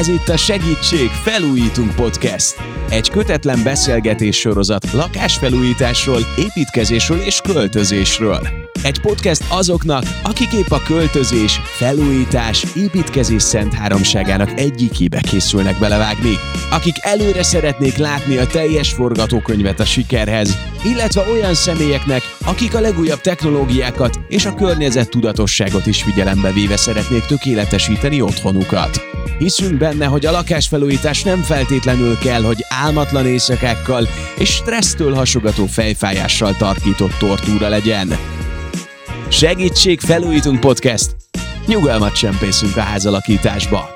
Ez itt a Segítség Felújítunk Podcast. Egy kötetlen beszélgetés sorozat lakásfelújításról, építkezésről és költözésről. Egy podcast azoknak, akik épp a költözés, felújítás, építkezés szent háromságának egyikébe készülnek belevágni. Akik előre szeretnék látni a teljes forgatókönyvet a sikerhez, illetve olyan személyeknek, akik a legújabb technológiákat és a környezet tudatosságot is figyelembe véve szeretnék tökéletesíteni otthonukat. Hiszünk benne, hogy a lakásfelújítás nem feltétlenül kell, hogy álmatlan éjszakákkal és stressztől hasogató fejfájással tarkított tortúra legyen. Segítség Felújítunk Podcast! Nyugalmat csempészünk a házalakításba!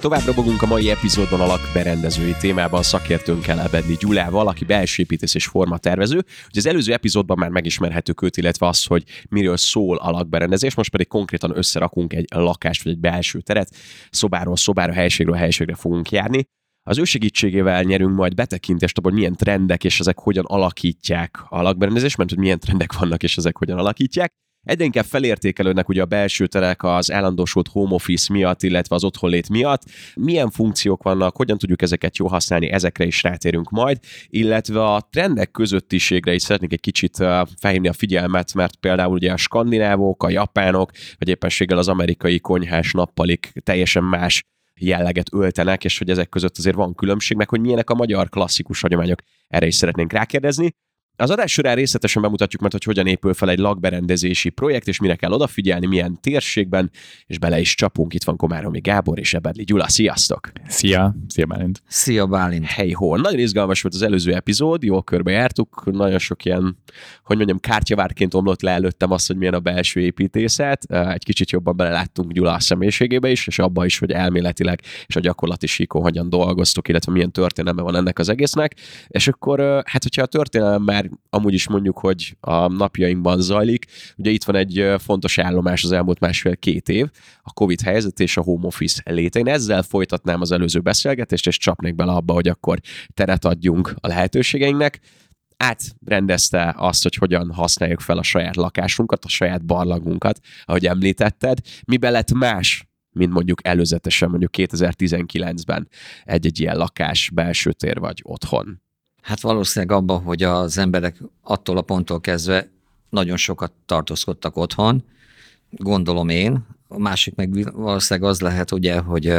Tovább robogunk a mai epizódban a lakberendezői témában szakértőnkkel Ebedli Gyulával, aki belső építész és formatervező. Ugye az előző epizódban már megismerhetők őt, illetve az, hogy miről szól a lakberendezés, most pedig konkrétan összerakunk egy lakást vagy egy belső teret, szobáról szobára, helységről helységre fogunk járni. Az ő segítségével nyerünk majd betekintést abban, milyen trendek és ezek hogyan alakítják a lakberendezést, mert hogy milyen trendek vannak és ezek hogyan alakítják. Egyre inkább felértékelődnek ugye a belső terek az állandósult home office miatt, illetve az otthonlét miatt. Milyen funkciók vannak, hogyan tudjuk ezeket jól használni, ezekre is rátérünk majd, illetve a trendek közöttiségre is szeretnék egy kicsit felhívni a figyelmet, mert például ugye a skandinávok, a japánok, vagy éppenséggel az amerikai konyhás nappalik teljesen más jelleget öltenek, és hogy ezek között azért van különbség, meg hogy milyenek a magyar klasszikus hagyományok. Erre is szeretnénk rákérdezni. Az adás során részletesen bemutatjuk mert hogy hogyan épül fel egy lakberendezési projekt, és mire kell odafigyelni, milyen térségben, és bele is csapunk. Itt van Komáromi Gábor és Ebedli Gyula. Sziasztok! Szia! Szia Bálint! Szia Bálint! Hey hol! Nagyon izgalmas volt az előző epizód, jól körbejártuk, nagyon sok ilyen, hogy mondjam, kártyavárként omlott le előttem azt, hogy milyen a belső építészet. Egy kicsit jobban beleláttunk Gyula a személyiségébe is, és abba is, hogy elméletileg és a gyakorlati síkon hogyan dolgoztuk, illetve milyen történelme van ennek az egésznek. És akkor, hát hogyha a történelem már amúgy is mondjuk, hogy a napjainkban zajlik. Ugye itt van egy fontos állomás az elmúlt másfél-két év, a Covid helyzet és a home office léte. Én ezzel folytatnám az előző beszélgetést, és csapnék bele abba, hogy akkor teret adjunk a lehetőségeinknek átrendezte azt, hogy hogyan használjuk fel a saját lakásunkat, a saját barlagunkat, ahogy említetted. Mibe lett más mint mondjuk előzetesen, mondjuk 2019-ben egy-egy ilyen lakás, belső tér vagy otthon. Hát valószínűleg abban, hogy az emberek attól a ponttól kezdve nagyon sokat tartózkodtak otthon, gondolom én. A másik meg valószínűleg az lehet, ugye, hogy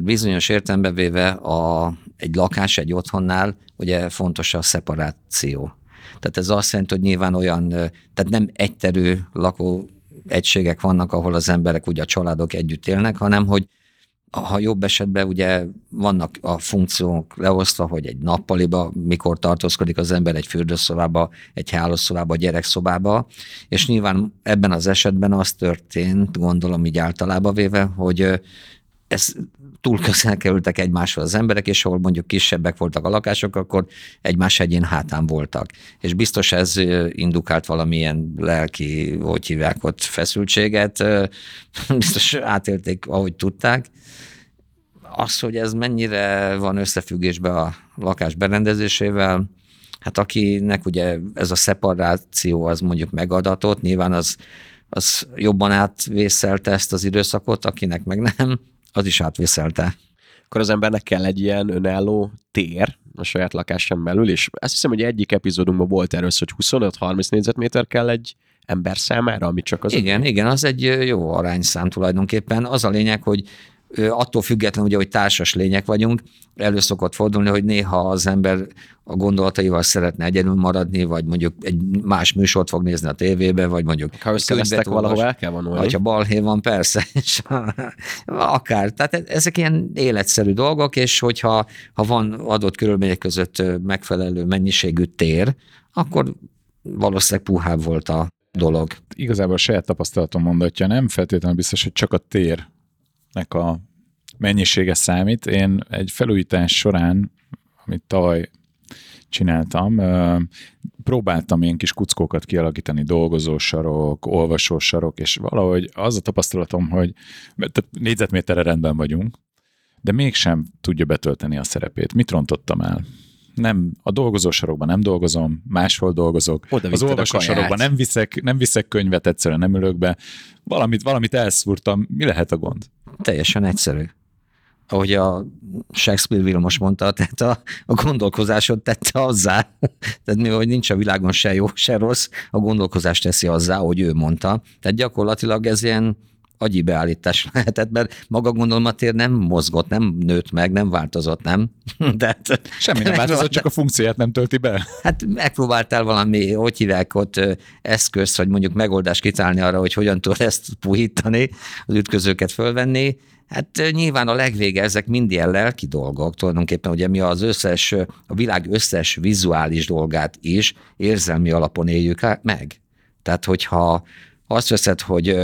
bizonyos értelembe véve a, egy lakás, egy otthonnál ugye fontos a szeparáció. Tehát ez azt jelenti, hogy nyilván olyan, tehát nem egyterű lakó egységek vannak, ahol az emberek, ugye a családok együtt élnek, hanem hogy ha jobb esetben ugye vannak a funkciók leosztva, hogy egy nappaliba mikor tartózkodik az ember egy fürdőszobába, egy hálószobába, gyerekszobába, és nyilván ebben az esetben az történt, gondolom így általában véve, hogy ez túl közel kerültek egymáshoz az emberek, és ahol mondjuk kisebbek voltak a lakások, akkor egymás egyén hátán voltak. És biztos ez indukált valamilyen lelki, hogy hívják ott, feszültséget, biztos átélték, ahogy tudták. Az, hogy ez mennyire van összefüggésben a lakás berendezésével, hát akinek ugye ez a szeparáció az mondjuk megadatott, nyilván az, az jobban átvészelte ezt az időszakot, akinek meg nem, az is átvészelte. Akkor az embernek kell egy ilyen önálló tér a saját lakásán belül, és azt hiszem, hogy egyik epizódunkban volt erről, hogy 25-30 négyzetméter kell egy ember számára, ami csak az... Igen, igen, az egy jó arányszám tulajdonképpen. Az a lényeg, hogy attól függetlenül, ugye, hogy társas lények vagyunk, elő szokott fordulni, hogy néha az ember a gondolataival szeretne egyedül maradni, vagy mondjuk egy más műsort fog nézni a tévébe, vagy mondjuk... Ha összevesztek valahol el kell vonulni. Vagy ha balhé van, persze. Akár. Tehát e- ezek ilyen életszerű dolgok, és hogyha ha van adott körülmények között megfelelő mennyiségű tér, akkor valószínűleg puhább volt a dolog. Igazából a saját tapasztalatom mondatja, nem feltétlenül biztos, hogy csak a tér nek a mennyisége számít. Én egy felújítás során, amit tavaly csináltam, próbáltam ilyen kis kuckókat kialakítani, dolgozósarok, olvasósarok, és valahogy az a tapasztalatom, hogy négyzetméterre rendben vagyunk, de mégsem tudja betölteni a szerepét. Mit rontottam el? Nem, a dolgozósarokban nem dolgozom, máshol dolgozok. Oda az olvasósarokban kaját. nem viszek, nem viszek könyvet, egyszerűen nem ülök be. Valamit, valamit elszúrtam, mi lehet a gond? Teljesen egyszerű. Ahogy a Shakespeare Vilmos mondta, tehát a, a gondolkozásod tette azzá. Tehát mivel nincs a világon se jó, se rossz, a gondolkozást teszi azzá, hogy ő mondta. Tehát gyakorlatilag ez ilyen agyi beállítás lehetett, mert maga gondolmatér nem mozgott, nem nőtt meg, nem változott, nem? De hát, Semmi nem változott, csak a funkcióját nem tölti be. Hát megpróbáltál valami, hogy hívják ott, eszközt, vagy mondjuk megoldást kitálni arra, hogy hogyan tudod ezt puhítani, az ütközőket fölvenni. Hát nyilván a legvége ezek mind ilyen lelki dolgok, tulajdonképpen ugye mi az összes, a világ összes vizuális dolgát is érzelmi alapon éljük meg. Tehát hogyha azt veszed, hogy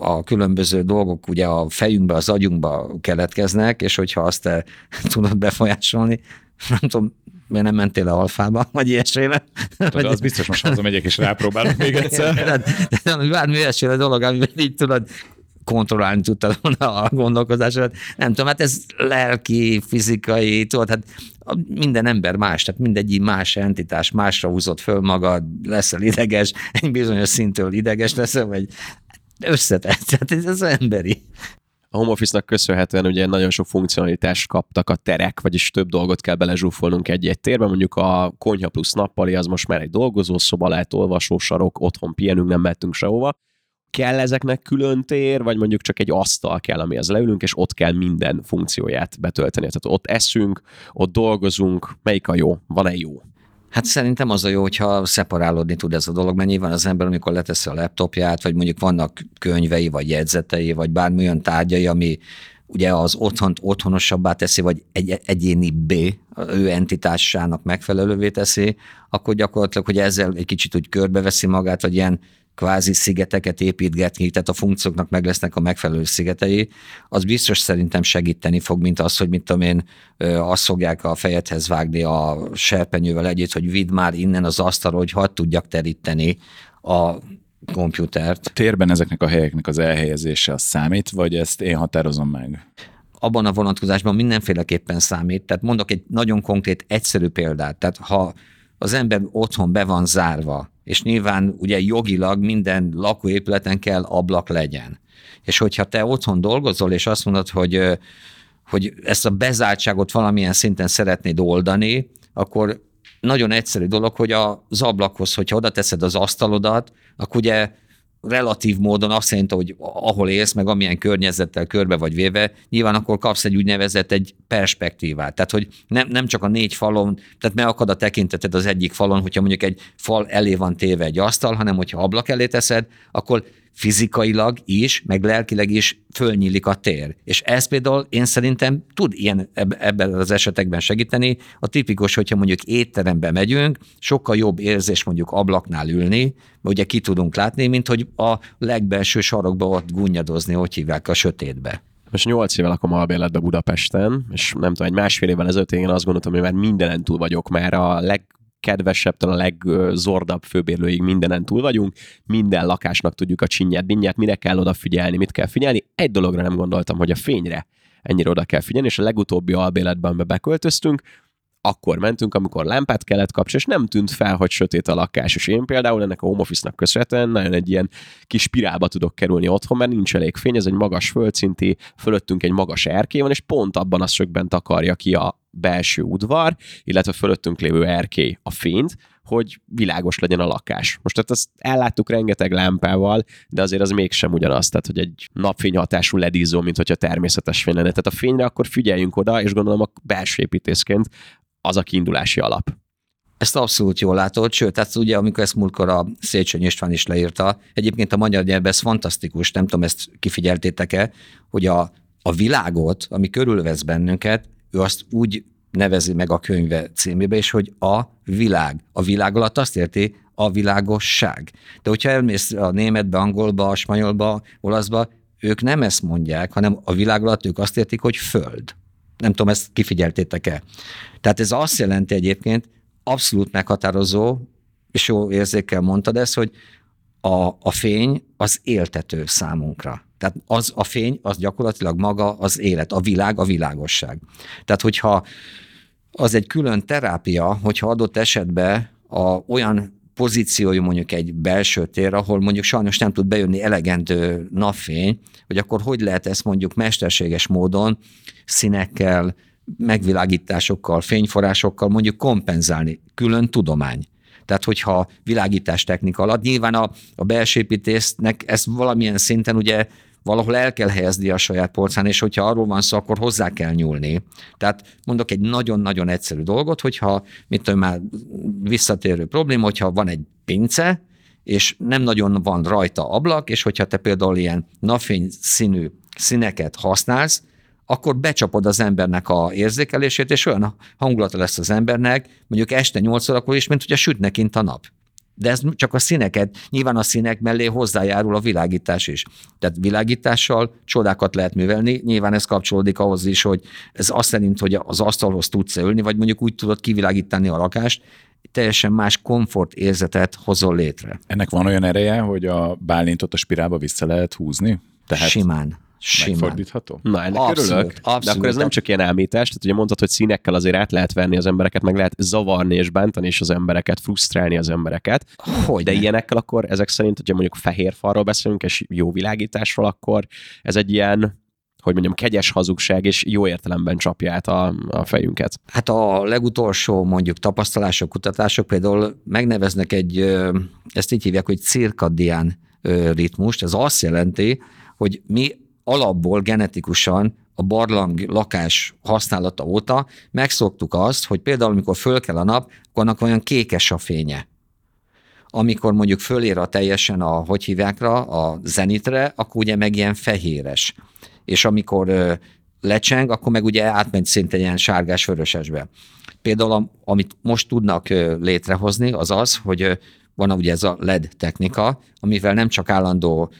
a különböző dolgok ugye a fejünkbe, az agyunkba keletkeznek, és hogyha azt te tudod befolyásolni, nem tudom, miért nem mentél le alfába, vagy ilyesmire. Tudod, az biztos most hazamegyek és rápróbálok még egyszer. Tehát, tehát bármi ilyesmire dolog, amivel így tudod kontrollálni tudtad volna a gondolkodásodat. Nem tudom, hát ez lelki, fizikai, tudod, hát a- minden ember más, tehát mindegy más entitás, másra húzott föl magad, leszel ideges, egy bizonyos szintől ideges leszel, vagy összetett, tehát ez az emberi. A home office-nak köszönhetően ugye nagyon sok funkcionalitást kaptak a terek, vagyis több dolgot kell belezsúfolnunk egy-egy térbe, mondjuk a konyha plusz nappali az most már egy dolgozószoba, lehet olvasósarok, otthon pihenünk, nem mehetünk sehova. Kell ezeknek külön tér, vagy mondjuk csak egy asztal kell, amihez leülünk, és ott kell minden funkcióját betölteni. Tehát ott eszünk, ott dolgozunk, melyik a jó? Van-e jó? Hát szerintem az a jó, hogyha szeparálódni tud ez a dolog, mert nyilván az ember, amikor leteszi a laptopját, vagy mondjuk vannak könyvei, vagy jegyzetei, vagy bármi olyan tárgyai, ami ugye az otthont otthonosabbá teszi, vagy egy egyéni B, ő entitásának megfelelővé teszi, akkor gyakorlatilag, hogy ezzel egy kicsit úgy körbeveszi magát, vagy ilyen kvázi szigeteket építgetni, tehát a funkcióknak meg lesznek a megfelelő szigetei, az biztos szerintem segíteni fog, mint az, hogy mit tudom én, azt fogják a fejedhez vágni a serpenyővel együtt, hogy vidd már innen az asztalról, hogy hadd tudjak teríteni a komputert. Térben ezeknek a helyeknek az elhelyezése az számít, vagy ezt én határozom meg? abban a vonatkozásban mindenféleképpen számít. Tehát mondok egy nagyon konkrét, egyszerű példát. Tehát ha az ember otthon be van zárva, és nyilván ugye jogilag minden lakóépületen kell ablak legyen. És hogyha te otthon dolgozol, és azt mondod, hogy, hogy ezt a bezártságot valamilyen szinten szeretnéd oldani, akkor nagyon egyszerű dolog, hogy az ablakhoz, hogyha oda teszed az asztalodat, akkor ugye relatív módon azt jelenti, hogy ahol élsz, meg amilyen környezettel körbe vagy véve, nyilván akkor kapsz egy úgynevezett egy perspektívát. Tehát, hogy nem, nem csak a négy falon, tehát megakad a tekinteted az egyik falon, hogyha mondjuk egy fal elé van téve egy asztal, hanem hogyha ablak elé teszed, akkor fizikailag is, meg lelkileg is fölnyílik a tér. És ez például én szerintem tud ilyen eb- ebben az esetekben segíteni. A tipikus, hogyha mondjuk étterembe megyünk, sokkal jobb érzés mondjuk ablaknál ülni, mert ugye ki tudunk látni, mint hogy a legbelső sarokba ott gunnyadozni, hogy hívják a sötétbe. Most 8 éve lakom albérletben Budapesten, és nem tudom, egy másfél évvel ezelőtt én azt gondoltam, hogy már mindenen túl vagyok, már a legkedvesebbtől a legzordabb főbérlőig mindenen túl vagyunk, minden lakásnak tudjuk a csinyát, binyát, mire kell odafigyelni, mit kell figyelni. Egy dologra nem gondoltam, hogy a fényre ennyire oda kell figyelni, és a legutóbbi albérletben, amiben beköltöztünk, akkor mentünk, amikor lámpát kellett kapcsolni, és nem tűnt fel, hogy sötét a lakás. És én például ennek a home office-nak köszönhetően nagyon egy ilyen kis spirálba tudok kerülni otthon, mert nincs elég fény, ez egy magas földszinti, fölöttünk egy magas erkély van, és pont abban a szögben takarja ki a belső udvar, illetve fölöttünk lévő erkély a fényt, hogy világos legyen a lakás. Most tehát ezt elláttuk rengeteg lámpával, de azért az mégsem ugyanaz, tehát hogy egy napfényhatású ledízó, mint hogyha természetes fény lenne. Tehát a fényre akkor figyeljünk oda, és gondolom a belső építészként az a kiindulási alap. Ezt abszolút jól látod, sőt, tehát ugye amikor ezt múltkor a Széchenyi István is leírta, egyébként a magyar nyelvben ez fantasztikus, nem tudom, ezt kifigyeltétek-e, hogy a, a világot, ami körülvesz bennünket, ő azt úgy nevezi meg a könyve címébe is, hogy a világ. A világ alatt azt érti, a világosság. De hogyha elmész a németbe, angolba, a spanyolba, olaszba, ők nem ezt mondják, hanem a világ alatt ők azt értik, hogy föld. Nem tudom, ezt kifigyeltétek-e. Tehát ez azt jelenti egyébként, abszolút meghatározó, és jó érzékkel mondtad ezt, hogy a, a fény az éltető számunkra. Tehát az a fény, az gyakorlatilag maga az élet, a világ, a világosság. Tehát hogyha az egy külön terápia, hogyha adott esetben a, olyan pozíciójú mondjuk egy belső tér, ahol mondjuk sajnos nem tud bejönni elegendő napfény, hogy akkor hogy lehet ezt mondjuk mesterséges módon színekkel, megvilágításokkal, fényforrásokkal mondjuk kompenzálni. Külön tudomány. Tehát, hogyha világítás technika alatt, nyilván a, a belsépítésznek ezt valamilyen szinten ugye valahol el kell helyezni a saját polcán, és hogyha arról van szó, akkor hozzá kell nyúlni. Tehát mondok egy nagyon-nagyon egyszerű dolgot, hogyha, mit tudom már visszatérő probléma, hogyha van egy pince, és nem nagyon van rajta ablak, és hogyha te például ilyen napfény színű színeket használsz, akkor becsapod az embernek a érzékelését, és olyan hangulata lesz az embernek, mondjuk este 8 órakor is, mint hogy a sütne kint a nap. De ez csak a színeket, nyilván a színek mellé hozzájárul a világítás is. Tehát világítással csodákat lehet művelni, nyilván ez kapcsolódik ahhoz is, hogy ez azt szerint, hogy az asztalhoz tudsz ülni, vagy mondjuk úgy tudod kivilágítani a lakást, teljesen más komfort érzetet hozol létre. Ennek van olyan ereje, hogy a bálintot a spirálba vissza lehet húzni? Tehát Simán. Simán. Megfordítható? Na, ennek abszolút, örülök. Abszolút. De akkor ez nem csak ilyen elmítás, tehát ugye mondtad, hogy színekkel azért át lehet venni az embereket, meg lehet zavarni és bántani is az embereket, frusztrálni az embereket. Hogy de ne? ilyenekkel akkor ezek szerint, hogyha mondjuk fehér falról beszélünk, és jó világításról, akkor ez egy ilyen hogy mondjam, kegyes hazugság, és jó értelemben csapja át a, a fejünket. Hát a legutolsó mondjuk tapasztalások, kutatások például megneveznek egy, ezt így hívják, hogy cirkadián ritmust. Ez azt jelenti, hogy mi alapból genetikusan a barlang lakás használata óta megszoktuk azt, hogy például amikor föl kell a nap, akkor annak olyan kékes a fénye. Amikor mondjuk fölér a teljesen a, hogy hívják rá, a zenitre, akkor ugye meg ilyen fehéres. És amikor ö, lecseng, akkor meg ugye átmegy szinte ilyen sárgás-vörösesbe. Például amit most tudnak létrehozni, az az, hogy van ugye ez a LED technika, amivel nem csak állandó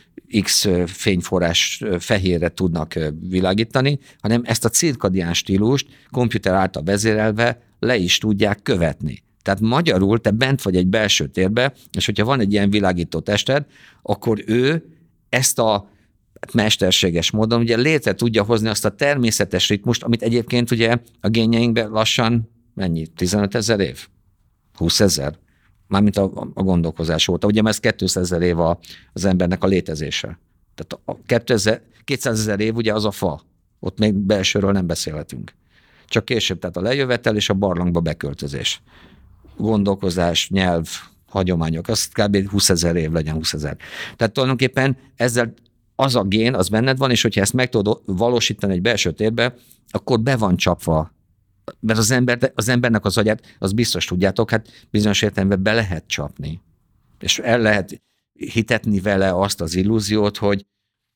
X fényforrás fehérre tudnak világítani, hanem ezt a cirkadián stílust komputer által vezérelve le is tudják követni. Tehát magyarul te bent vagy egy belső térbe, és hogyha van egy ilyen világító tested, akkor ő ezt a mesterséges módon ugye létre tudja hozni azt a természetes ritmust, amit egyébként ugye a génjeinkben lassan mennyi? 15 ezer év? 20 ezer? Mármint a, a gondolkozás óta. Ugye ez 200 ezer év az embernek a létezése. Tehát a 2000, 200 ezer év ugye az a fa. Ott még belsőről nem beszélhetünk. Csak később, tehát a lejövetel és a barlangba beköltözés. Gondolkozás, nyelv, hagyományok, az kb. 20 ezer év legyen 20 ezer. Tehát tulajdonképpen ezzel az a gén, az benned van, és hogyha ezt meg tudod valósítani egy belső térbe, akkor be van csapva mert az, ember, az embernek az agyát, az biztos tudjátok, hát bizonyos értelemben be lehet csapni. És el lehet hitetni vele azt az illúziót, hogy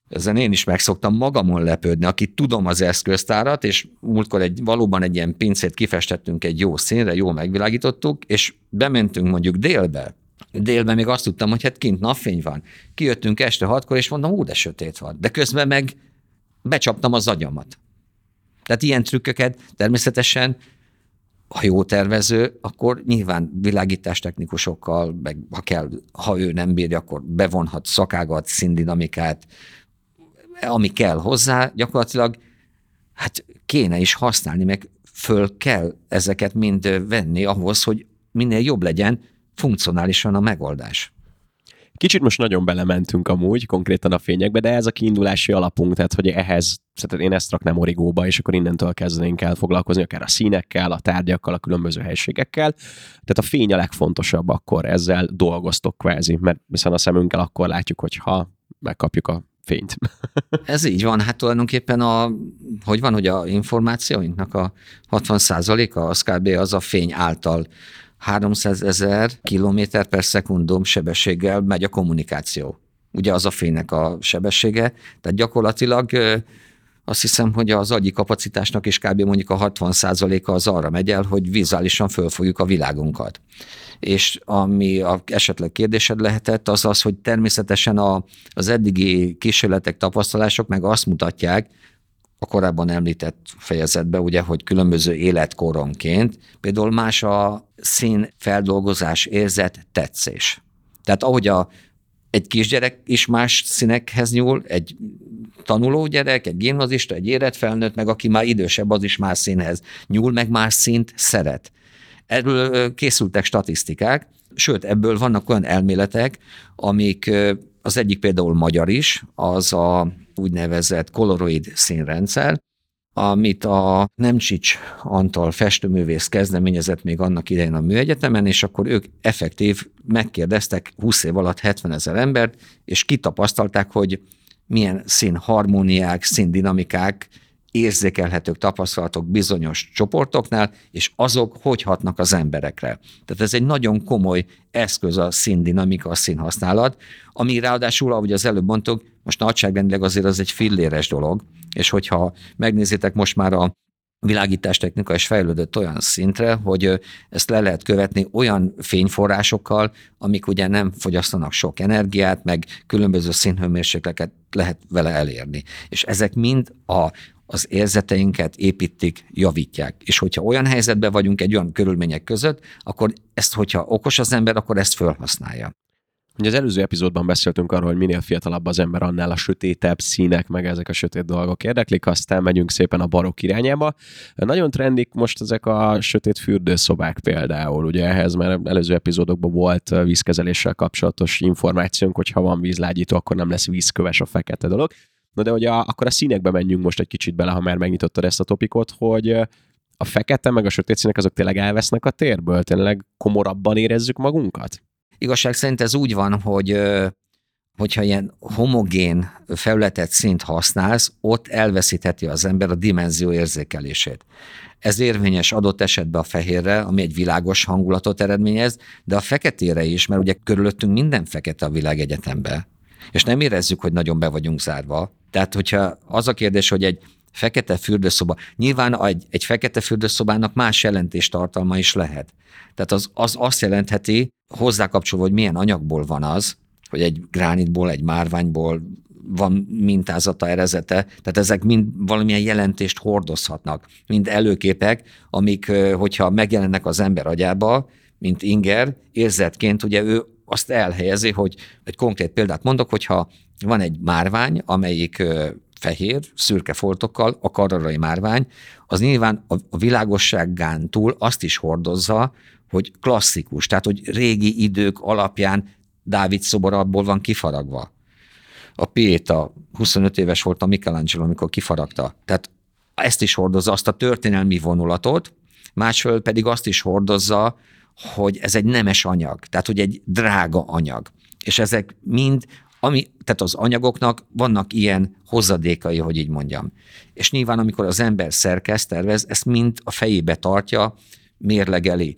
ezen én is megszoktam magamon lepődni, aki tudom az eszköztárat, és múltkor egy, valóban egy ilyen pincét kifestettünk egy jó színre, jó megvilágítottuk, és bementünk mondjuk délbe, délben még azt tudtam, hogy hát kint napfény van. Kijöttünk este hatkor, és mondom, ú, de sötét van. De közben meg becsaptam az agyamat. Tehát ilyen trükköket természetesen ha jó tervező, akkor nyilván világítástechnikusokkal, meg ha kell, ha ő nem bírja, akkor bevonhat szakágat, szindinamikát, ami kell hozzá, gyakorlatilag hát kéne is használni, meg föl kell ezeket mind venni ahhoz, hogy minél jobb legyen funkcionálisan a megoldás. Kicsit most nagyon belementünk amúgy, konkrétan a fényekbe, de ez a kiindulási alapunk, tehát hogy ehhez, tehát én ezt raknám origóba, és akkor innentől kezdenénk el foglalkozni, akár a színekkel, a tárgyakkal, a különböző helységekkel. Tehát a fény a legfontosabb, akkor ezzel dolgoztok kvázi, mert hiszen a szemünkkel akkor látjuk, hogy ha megkapjuk a fényt. Ez így van, hát tulajdonképpen a, hogy van, hogy a információinknak a 60%-a az kb. az a fény által 300 ezer kilométer per szekundum sebességgel megy a kommunikáció. Ugye az a fénynek a sebessége, tehát gyakorlatilag azt hiszem, hogy az agyi kapacitásnak is kb. mondjuk a 60%-a az arra megy el, hogy vizuálisan fölfogjuk a világunkat. És ami a esetleg kérdésed lehetett, az az, hogy természetesen a, az eddigi kísérletek, tapasztalások meg azt mutatják, a korábban említett fejezetben, ugye, hogy különböző életkoronként, például más a szín feldolgozás érzet tetszés. Tehát ahogy a egy kisgyerek is más színekhez nyúl, egy tanuló gyerek, egy gimnazista, egy érett felnőtt, meg aki már idősebb, az is más színhez nyúl, meg más szint szeret. Erről készültek statisztikák, sőt, ebből vannak olyan elméletek, amik az egyik például magyar is, az a úgynevezett koloroid színrendszer, amit a Nemcsics Antal festőművész kezdeményezett még annak idején a műegyetemen, és akkor ők effektív megkérdeztek 20 év alatt 70 ezer embert, és kitapasztalták, hogy milyen színharmóniák, színdinamikák érzékelhetők tapasztalatok bizonyos csoportoknál, és azok hogy hatnak az emberekre. Tehát ez egy nagyon komoly eszköz a színdinamika, a színhasználat, ami ráadásul, ahogy az előbb mondtuk, most nagyságrendileg azért az egy filléres dolog, és hogyha megnézitek most már a világítástechnika is fejlődött olyan szintre, hogy ezt le lehet követni olyan fényforrásokkal, amik ugye nem fogyasztanak sok energiát, meg különböző színhőmérsékleket lehet vele elérni. És ezek mind a, az érzeteinket építik, javítják. És hogyha olyan helyzetben vagyunk egy olyan körülmények között, akkor ezt, hogyha okos az ember, akkor ezt felhasználja. Ugye az előző epizódban beszéltünk arról, hogy minél fiatalabb az ember, annál a sötétebb színek, meg ezek a sötét dolgok érdeklik, aztán megyünk szépen a barok irányába. Nagyon trendik most ezek a sötét fürdőszobák például, ugye ehhez már előző epizódokban volt vízkezeléssel kapcsolatos információnk, hogy ha van vízlágyító, akkor nem lesz vízköves a fekete dolog. Na de hogy a, akkor a színekbe menjünk most egy kicsit bele, ha már megnyitottad ezt a topikot, hogy a fekete meg a sötét színek azok tényleg elvesznek a térből, tényleg komorabban érezzük magunkat? Igazság szerint ez úgy van, hogy hogyha ilyen homogén felületet szint használsz, ott elveszítheti az ember a dimenzió érzékelését. Ez érvényes adott esetben a fehérre, ami egy világos hangulatot eredményez, de a feketére is, mert ugye körülöttünk minden fekete a világegyetemben, és nem érezzük, hogy nagyon be vagyunk zárva. Tehát, hogyha az a kérdés, hogy egy fekete fürdőszoba, nyilván egy, egy fekete fürdőszobának más jelentéstartalma is lehet. Tehát az, az azt jelentheti, hozzákapcsolva, hogy milyen anyagból van az, hogy egy gránitból, egy márványból van mintázata, erezete, tehát ezek mind valamilyen jelentést hordozhatnak, mind előképek, amik, hogyha megjelennek az ember agyába, mint inger, érzetként ugye ő azt elhelyezi, hogy egy konkrét példát mondok, hogyha van egy márvány, amelyik fehér, szürke foltokkal, a kararai márvány, az nyilván a világosságán túl azt is hordozza, hogy klasszikus, tehát hogy régi idők alapján Dávid szobor abból van kifaragva. A Pieta 25 éves volt a Michelangelo, amikor kifaragta. Tehát ezt is hordozza, azt a történelmi vonulatot, másfél pedig azt is hordozza, hogy ez egy nemes anyag, tehát hogy egy drága anyag. És ezek mind, ami, tehát az anyagoknak vannak ilyen hozadékai, hogy így mondjam. És nyilván, amikor az ember szerkeszt, tervez, ezt mind a fejébe tartja, mérlegeli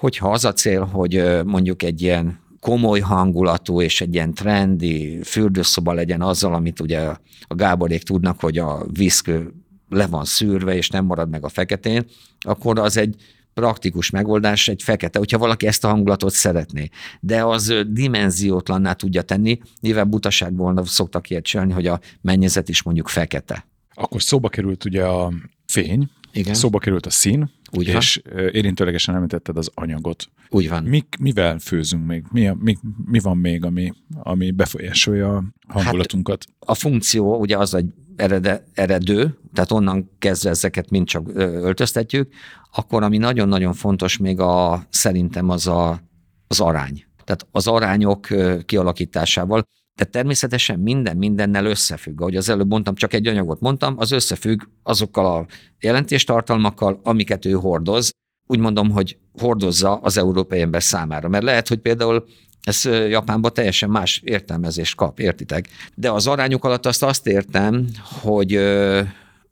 hogyha az a cél, hogy mondjuk egy ilyen komoly hangulatú és egy ilyen trendi fürdőszoba legyen azzal, amit ugye a Gáborék tudnak, hogy a viszkő le van szűrve, és nem marad meg a feketén, akkor az egy praktikus megoldás, egy fekete, hogyha valaki ezt a hangulatot szeretné. De az dimenziótlanná tudja tenni, nyilván butaságból szoktak ilyet csinálni, hogy a mennyezet is mondjuk fekete. Akkor szóba került ugye a fény, Igen. szóba került a szín, Úgy és van. érintőlegesen említetted az anyagot. Úgy van. Mik, mivel főzünk még? Mi, a, mi, mi van még, ami, ami befolyásolja a hangulatunkat? Hát a funkció ugye az egy erede, eredő, tehát onnan kezdve ezeket mind csak öltöztetjük, akkor ami nagyon-nagyon fontos még a, szerintem az a, az arány. Tehát az arányok kialakításával. Tehát természetesen minden mindennel összefügg. Ahogy az előbb mondtam, csak egy anyagot mondtam, az összefügg azokkal a jelentéstartalmakkal, amiket ő hordoz. Úgy mondom, hogy hordozza az európai ember számára. Mert lehet, hogy például ez Japánban teljesen más értelmezést kap, értitek? De az arányok alatt azt azt értem, hogy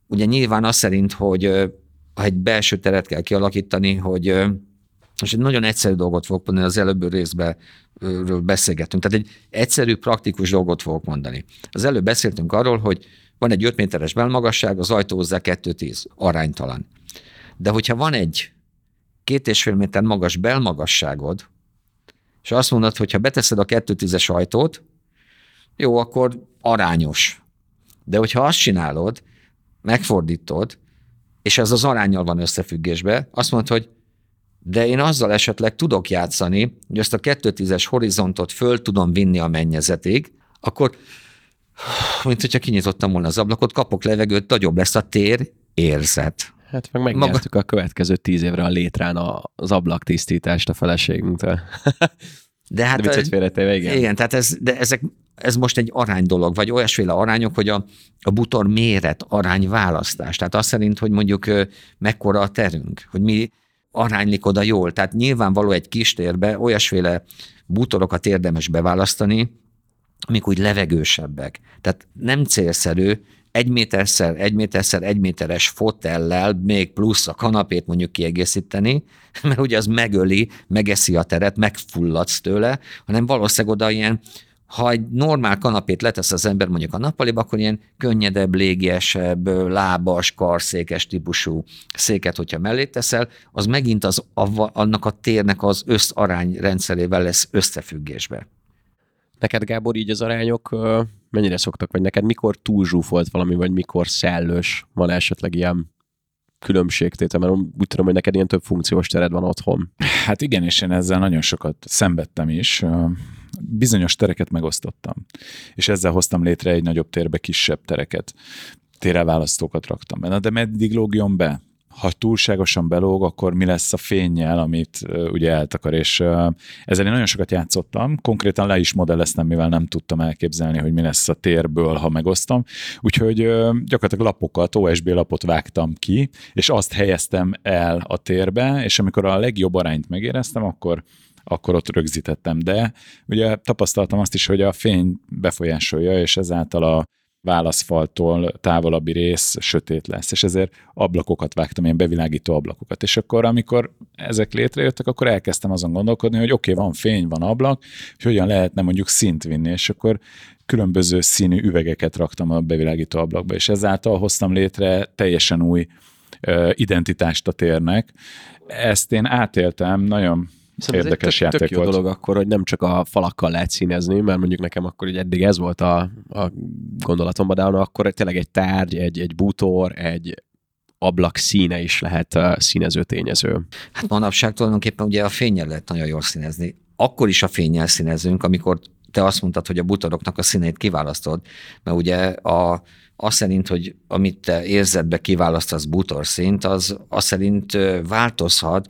ugye nyilván az szerint, hogy ha egy belső teret kell kialakítani, hogy most egy nagyon egyszerű dolgot fogok mondani, az előbbi részben beszélgettünk. Tehát egy egyszerű, praktikus dolgot fogok mondani. Az előbb beszéltünk arról, hogy van egy 5 méteres belmagasság, az ajtó hozzá 2,10, aránytalan. De hogyha van egy két és fél méter magas belmagasságod, és azt mondod, hogy ha beteszed a 2,10-es ajtót, jó, akkor arányos. De hogyha azt csinálod, megfordítod, és ez az arányjal van összefüggésbe, azt mondod, hogy de én azzal esetleg tudok játszani, hogy azt a 210-es horizontot föl tudom vinni a mennyezetig, akkor mint hogyha kinyitottam volna az ablakot, kapok levegőt, nagyobb lesz a tér érzet. Hát meg megnyertük Maga... a következő tíz évre a létrán az ablaktisztítást a feleségünktől. De hát... De félretéve, igen. Igen, tehát ez, de ezek, ez most egy arány dolog, vagy olyasféle arányok, hogy a, a butor méret arány választás. Tehát azt szerint, hogy mondjuk mekkora a terünk, hogy mi aránylik oda jól. Tehát nyilvánvaló egy kis térbe olyasféle bútorokat érdemes beválasztani, amik úgy levegősebbek. Tehát nem célszerű egy méterszer, egy méterszer, egy méteres fotellel még plusz a kanapét mondjuk kiegészíteni, mert ugye az megöli, megeszi a teret, megfulladsz tőle, hanem valószínűleg oda ilyen ha egy normál kanapét letesz az ember mondjuk a nappaliba, akkor ilyen könnyedebb, légiesebb, lábas, karszékes típusú széket, hogyha mellé teszel, az megint az, annak a térnek az összarány rendszerével lesz összefüggésbe. Neked, Gábor, így az arányok mennyire szoktak, vagy neked mikor túl zsúfolt valami, vagy mikor szellős? Van esetleg ilyen különbségtétel, mert úgy tudom, hogy neked ilyen több funkciós tered van otthon. Hát igen, és én ezzel nagyon sokat szenvedtem is. Bizonyos tereket megosztottam, és ezzel hoztam létre egy nagyobb térbe kisebb tereket. Térelválasztókat raktam benne, de meddig lógjon be? Ha túlságosan belóg, akkor mi lesz a fényjel, amit ugye eltakar, és ezzel én nagyon sokat játszottam, konkrétan le is modelleztem, mivel nem tudtam elképzelni, hogy mi lesz a térből, ha megosztom, úgyhogy gyakorlatilag lapokat, OSB lapot vágtam ki, és azt helyeztem el a térbe, és amikor a legjobb arányt megéreztem, akkor akkor ott rögzítettem. De ugye tapasztaltam azt is, hogy a fény befolyásolja, és ezáltal a válaszfaltól távolabbi rész sötét lesz, és ezért ablakokat vágtam, ilyen bevilágító ablakokat. És akkor, amikor ezek létrejöttek, akkor elkezdtem azon gondolkodni, hogy oké, okay, van fény, van ablak, hogy hogyan lehetne mondjuk szint vinni, és akkor különböző színű üvegeket raktam a bevilágító ablakba, és ezáltal hoztam létre teljesen új identitást a térnek. Ezt én átéltem, nagyon Viszont érdekes ez egy tök, játék tök jó volt. dolog akkor, hogy nem csak a falakkal lehet színezni, mert mondjuk nekem akkor ugye eddig ez volt a, a gondolatomban, de akkor tényleg egy tárgy, egy, egy bútor, egy ablak színe is lehet uh, színező tényező. Hát manapság tulajdonképpen ugye a fényel lehet nagyon jól színezni. Akkor is a fényel színezünk, amikor te azt mondtad, hogy a bútoroknak a színét kiválasztod, mert ugye a, az szerint, hogy amit te érzetbe kiválasztasz bútorszint, az az szerint változhat,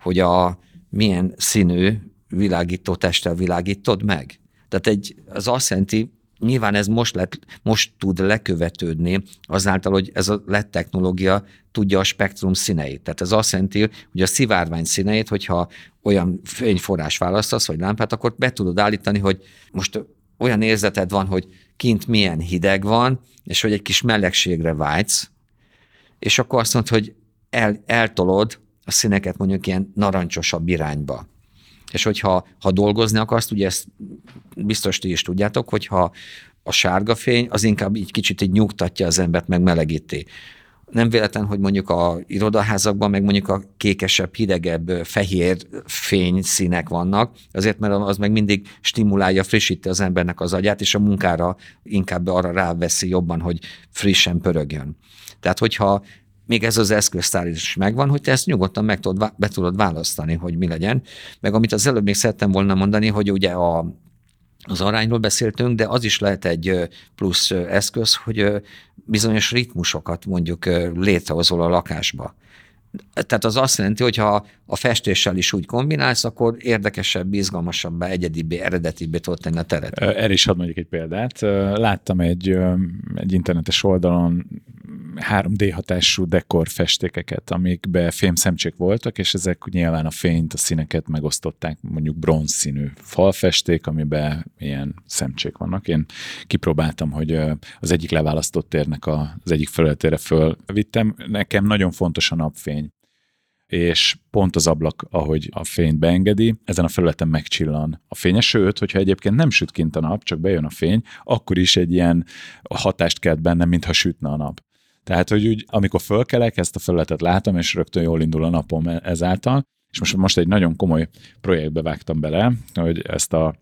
hogy a, milyen színű világító testtel világítod meg. Tehát egy, az azt jelenti, nyilván ez most, lett, most tud lekövetődni azáltal, hogy ez a LED technológia tudja a spektrum színeit. Tehát ez azt jelenti, hogy a szivárvány színeit, hogyha olyan fényforrás választasz, vagy lámpát, akkor be tudod állítani, hogy most olyan érzeted van, hogy kint milyen hideg van, és hogy egy kis melegségre vágysz, és akkor azt mondod, hogy el, eltolod a színeket mondjuk ilyen narancsosabb irányba. És hogyha ha dolgozni akarsz, ugye ezt biztos ti is tudjátok, hogyha a sárga fény az inkább így kicsit így nyugtatja az embert, meg melegíti. Nem véletlen, hogy mondjuk a irodaházakban meg mondjuk a kékesebb, hidegebb, fehér fény színek vannak, azért, mert az meg mindig stimulálja, frissíti az embernek az agyát, és a munkára inkább arra ráveszi jobban, hogy frissen pörögjön. Tehát, hogyha még ez az eszköztár is megvan, hogy te ezt nyugodtan meg tudod, be tudod választani, hogy mi legyen. Meg amit az előbb még szerettem volna mondani, hogy ugye a, az arányról beszéltünk, de az is lehet egy plusz eszköz, hogy bizonyos ritmusokat mondjuk létrehozol a lakásba. Tehát az azt jelenti, hogy ha a festéssel is úgy kombinálsz, akkor érdekesebb, izgalmasabbá, egyedibbé, eredetibbé tudod tenni a teret. Erre is hadd mondjuk egy példát. Láttam egy, egy internetes oldalon 3D hatású dekor festékeket, amikbe fémszemcsék voltak, és ezek nyilván a fényt, a színeket megosztották, mondjuk bronz színű falfesték, amiben ilyen szemcsék vannak. Én kipróbáltam, hogy az egyik leválasztott térnek az egyik felületére fölvittem. Nekem nagyon fontos a napfény és pont az ablak, ahogy a fényt beengedi, ezen a felületen megcsillan a fényes, sőt, hogyha egyébként nem süt kint a nap, csak bejön a fény, akkor is egy ilyen hatást kelt bennem, mintha sütne a nap. Tehát, hogy úgy, amikor fölkelek, ezt a felületet látom, és rögtön jól indul a napom e- ezáltal. És most, most egy nagyon komoly projektbe vágtam bele, hogy ezt a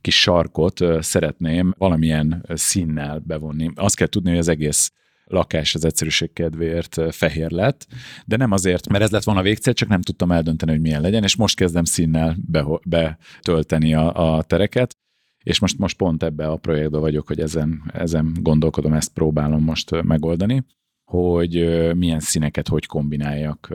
kis sarkot szeretném valamilyen színnel bevonni. Azt kell tudni, hogy az egész lakás az egyszerűség kedvéért fehér lett, de nem azért, mert ez lett volna a végcél, csak nem tudtam eldönteni, hogy milyen legyen, és most kezdem színnel betölteni a, a tereket, és most, most pont ebbe a projektbe vagyok, hogy ezen, ezen gondolkodom, ezt próbálom most megoldani hogy milyen színeket hogy kombináljak,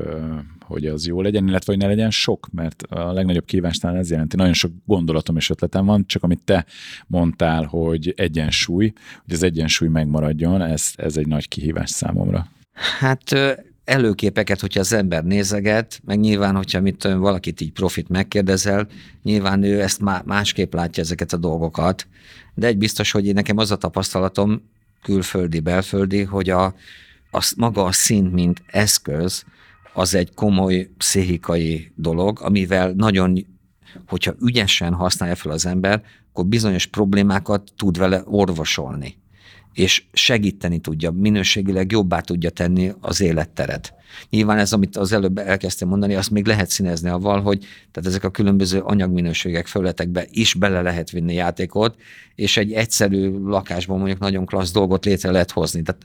hogy az jó legyen, illetve hogy ne legyen sok, mert a legnagyobb kívástán ez jelenti. Nagyon sok gondolatom és ötletem van, csak amit te mondtál, hogy egyensúly, hogy az egyensúly megmaradjon, ez, ez egy nagy kihívás számomra. Hát előképeket, hogyha az ember nézeget, meg nyilván, hogyha mit valakit így profit megkérdezel, nyilván ő ezt másképp látja ezeket a dolgokat, de egy biztos, hogy nekem az a tapasztalatom, külföldi, belföldi, hogy a, az, maga a szint, mint eszköz, az egy komoly pszichikai dolog, amivel nagyon, hogyha ügyesen használja fel az ember, akkor bizonyos problémákat tud vele orvosolni és segíteni tudja, minőségileg jobbá tudja tenni az életteret. Nyilván ez, amit az előbb elkezdtem mondani, azt még lehet színezni avval, hogy tehát ezek a különböző anyagminőségek fölletekbe is bele lehet vinni játékot, és egy egyszerű lakásban mondjuk nagyon klassz dolgot létre lehet hozni. Tehát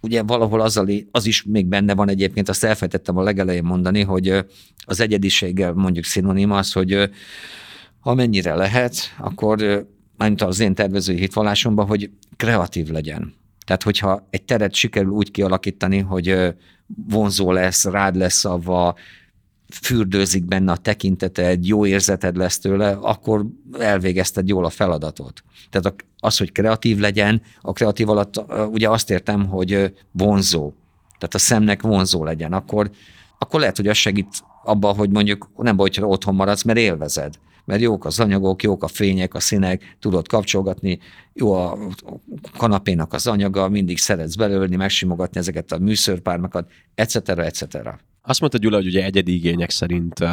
ugye valahol az, az is még benne van egyébként, azt elfejtettem a legelején mondani, hogy az egyediséggel mondjuk szinonim az, hogy amennyire lehet, akkor mármint az én tervezői hitvallásomban, hogy kreatív legyen. Tehát, hogyha egy teret sikerül úgy kialakítani, hogy vonzó lesz, rád lesz avva, fürdőzik benne a tekinteted, jó érzeted lesz tőle, akkor elvégezted jól a feladatot. Tehát az, hogy kreatív legyen, a kreatív alatt ugye azt értem, hogy vonzó. Tehát a szemnek vonzó legyen. Akkor, akkor lehet, hogy az segít abban, hogy mondjuk nem baj, hogy otthon maradsz, mert élvezed mert jók az anyagok, jók a fények, a színek, tudod kapcsolgatni, jó a kanapénak az anyaga, mindig szeretsz belőlni, megsimogatni ezeket a műszörpármakat, etc. etc. Azt mondta Gyula, hogy ugye egyedi igények szerint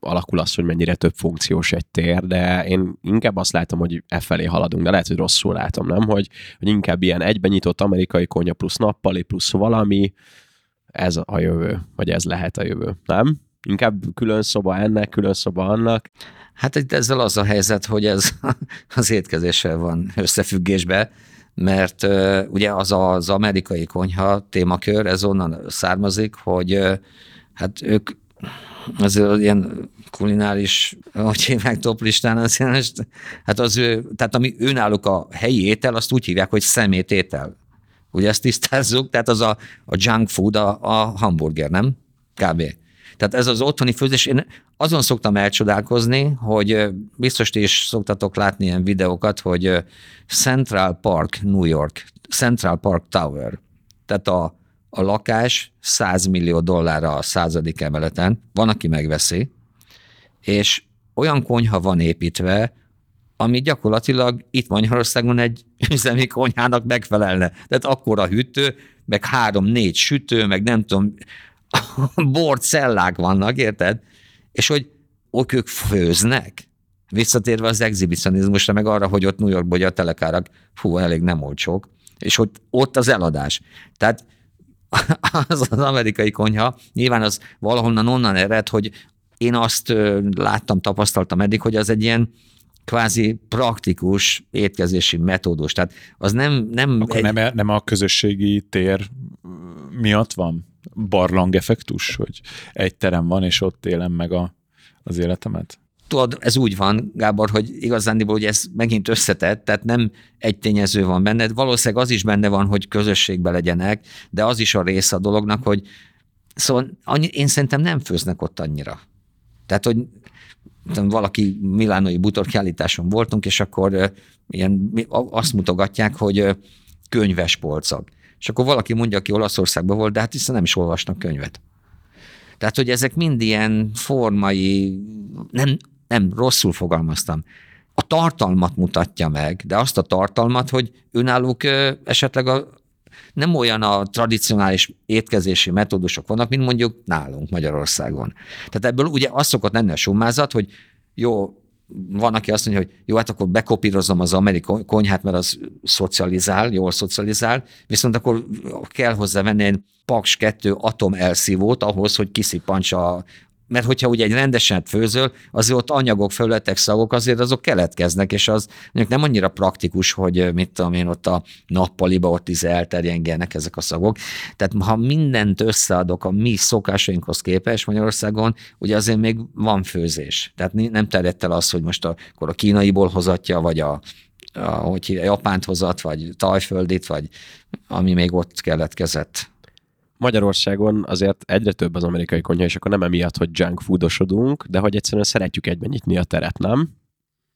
alakul az, hogy mennyire több funkciós egy tér, de én inkább azt látom, hogy e felé haladunk, de lehet, hogy rosszul látom, nem? Hogy, hogy inkább ilyen egyben nyitott amerikai konya plusz nappali plusz valami, ez a jövő, vagy ez lehet a jövő, nem? Inkább külön szoba ennek, külön szoba annak. Hát itt ezzel az a helyzet, hogy ez az étkezéssel van összefüggésbe, mert ugye az az amerikai konyha témakör, ez onnan származik, hogy hát ők az ilyen kulináris, hogy hívják toplistán, az hát az ő, tehát ami önállók a helyi étel, azt úgy hívják, hogy szemététel. Ugye ezt tisztázzuk, tehát az a, a junk food, a, a hamburger, nem? Kb. Tehát ez az otthoni főzés, én azon szoktam elcsodálkozni, hogy biztos ti is szoktatok látni ilyen videókat, hogy Central Park, New York, Central Park Tower, tehát a, a lakás 100 millió dollárra a századik emeleten, van, aki megveszi, és olyan konyha van építve, ami gyakorlatilag itt Magyarországon egy üzemi konyhának megfelelne. Tehát akkora hűtő, meg három-négy sütő, meg nem tudom, bort cellák vannak, érted? És hogy ok ők főznek. Visszatérve az exhibicionizmusra, meg arra, hogy ott New Yorkban hogy a telekárak, fú, elég nem olcsók, és hogy ott az eladás. Tehát az az amerikai konyha, nyilván az valahonnan onnan ered, hogy én azt láttam, tapasztaltam eddig, hogy az egy ilyen kvázi praktikus étkezési metódus. Tehát az nem... nem Akkor egy... nem, nem a közösségi tér miatt van? Barlang effektus, hogy egy terem van, és ott élem meg a, az életemet? Tudod, ez úgy van, Gábor, hogy igazándiból hogy ez megint összetett, tehát nem egy tényező van benne. Valószínűleg az is benne van, hogy közösségbe legyenek, de az is a része a dolognak, hogy szóval annyi, én szerintem nem főznek ott annyira. Tehát, hogy valaki milánoi butorkiállításon voltunk, és akkor ilyen, azt mutogatják, hogy könyves polcok és akkor valaki mondja, aki Olaszországban volt, de hát hiszen nem is olvasnak könyvet. Tehát, hogy ezek mind ilyen formai, nem, nem, rosszul fogalmaztam. A tartalmat mutatja meg, de azt a tartalmat, hogy önállók esetleg a, nem olyan a tradicionális étkezési metódusok vannak, mint mondjuk nálunk Magyarországon. Tehát ebből ugye az szokott lenni a summázat, hogy jó, van, aki azt mondja, hogy jó, hát akkor bekopírozom az amerikai konyhát, mert az szocializál, jól szocializál, viszont akkor kell hozzá venni egy Paks 2 atom elszívót ahhoz, hogy kiszippants a mert hogyha ugye egy rendesen főzöl, azért ott anyagok, felületek, szagok azért azok keletkeznek, és az nem annyira praktikus, hogy mit tudom én, ott a nappaliba ott is elterjengenek ezek a szagok. Tehát ha mindent összeadok a mi szokásainkhoz képest Magyarországon, ugye azért még van főzés. Tehát nem terjedt el az, hogy most akkor a kínaiból hozatja, vagy a, a hogy hívja, Japánt hozat, vagy Tajföldit, vagy ami még ott keletkezett. Magyarországon azért egyre több az amerikai konyha, és akkor nem emiatt, hogy junk foodosodunk, de hogy egyszerűen szeretjük egyben nyitni a teret, nem?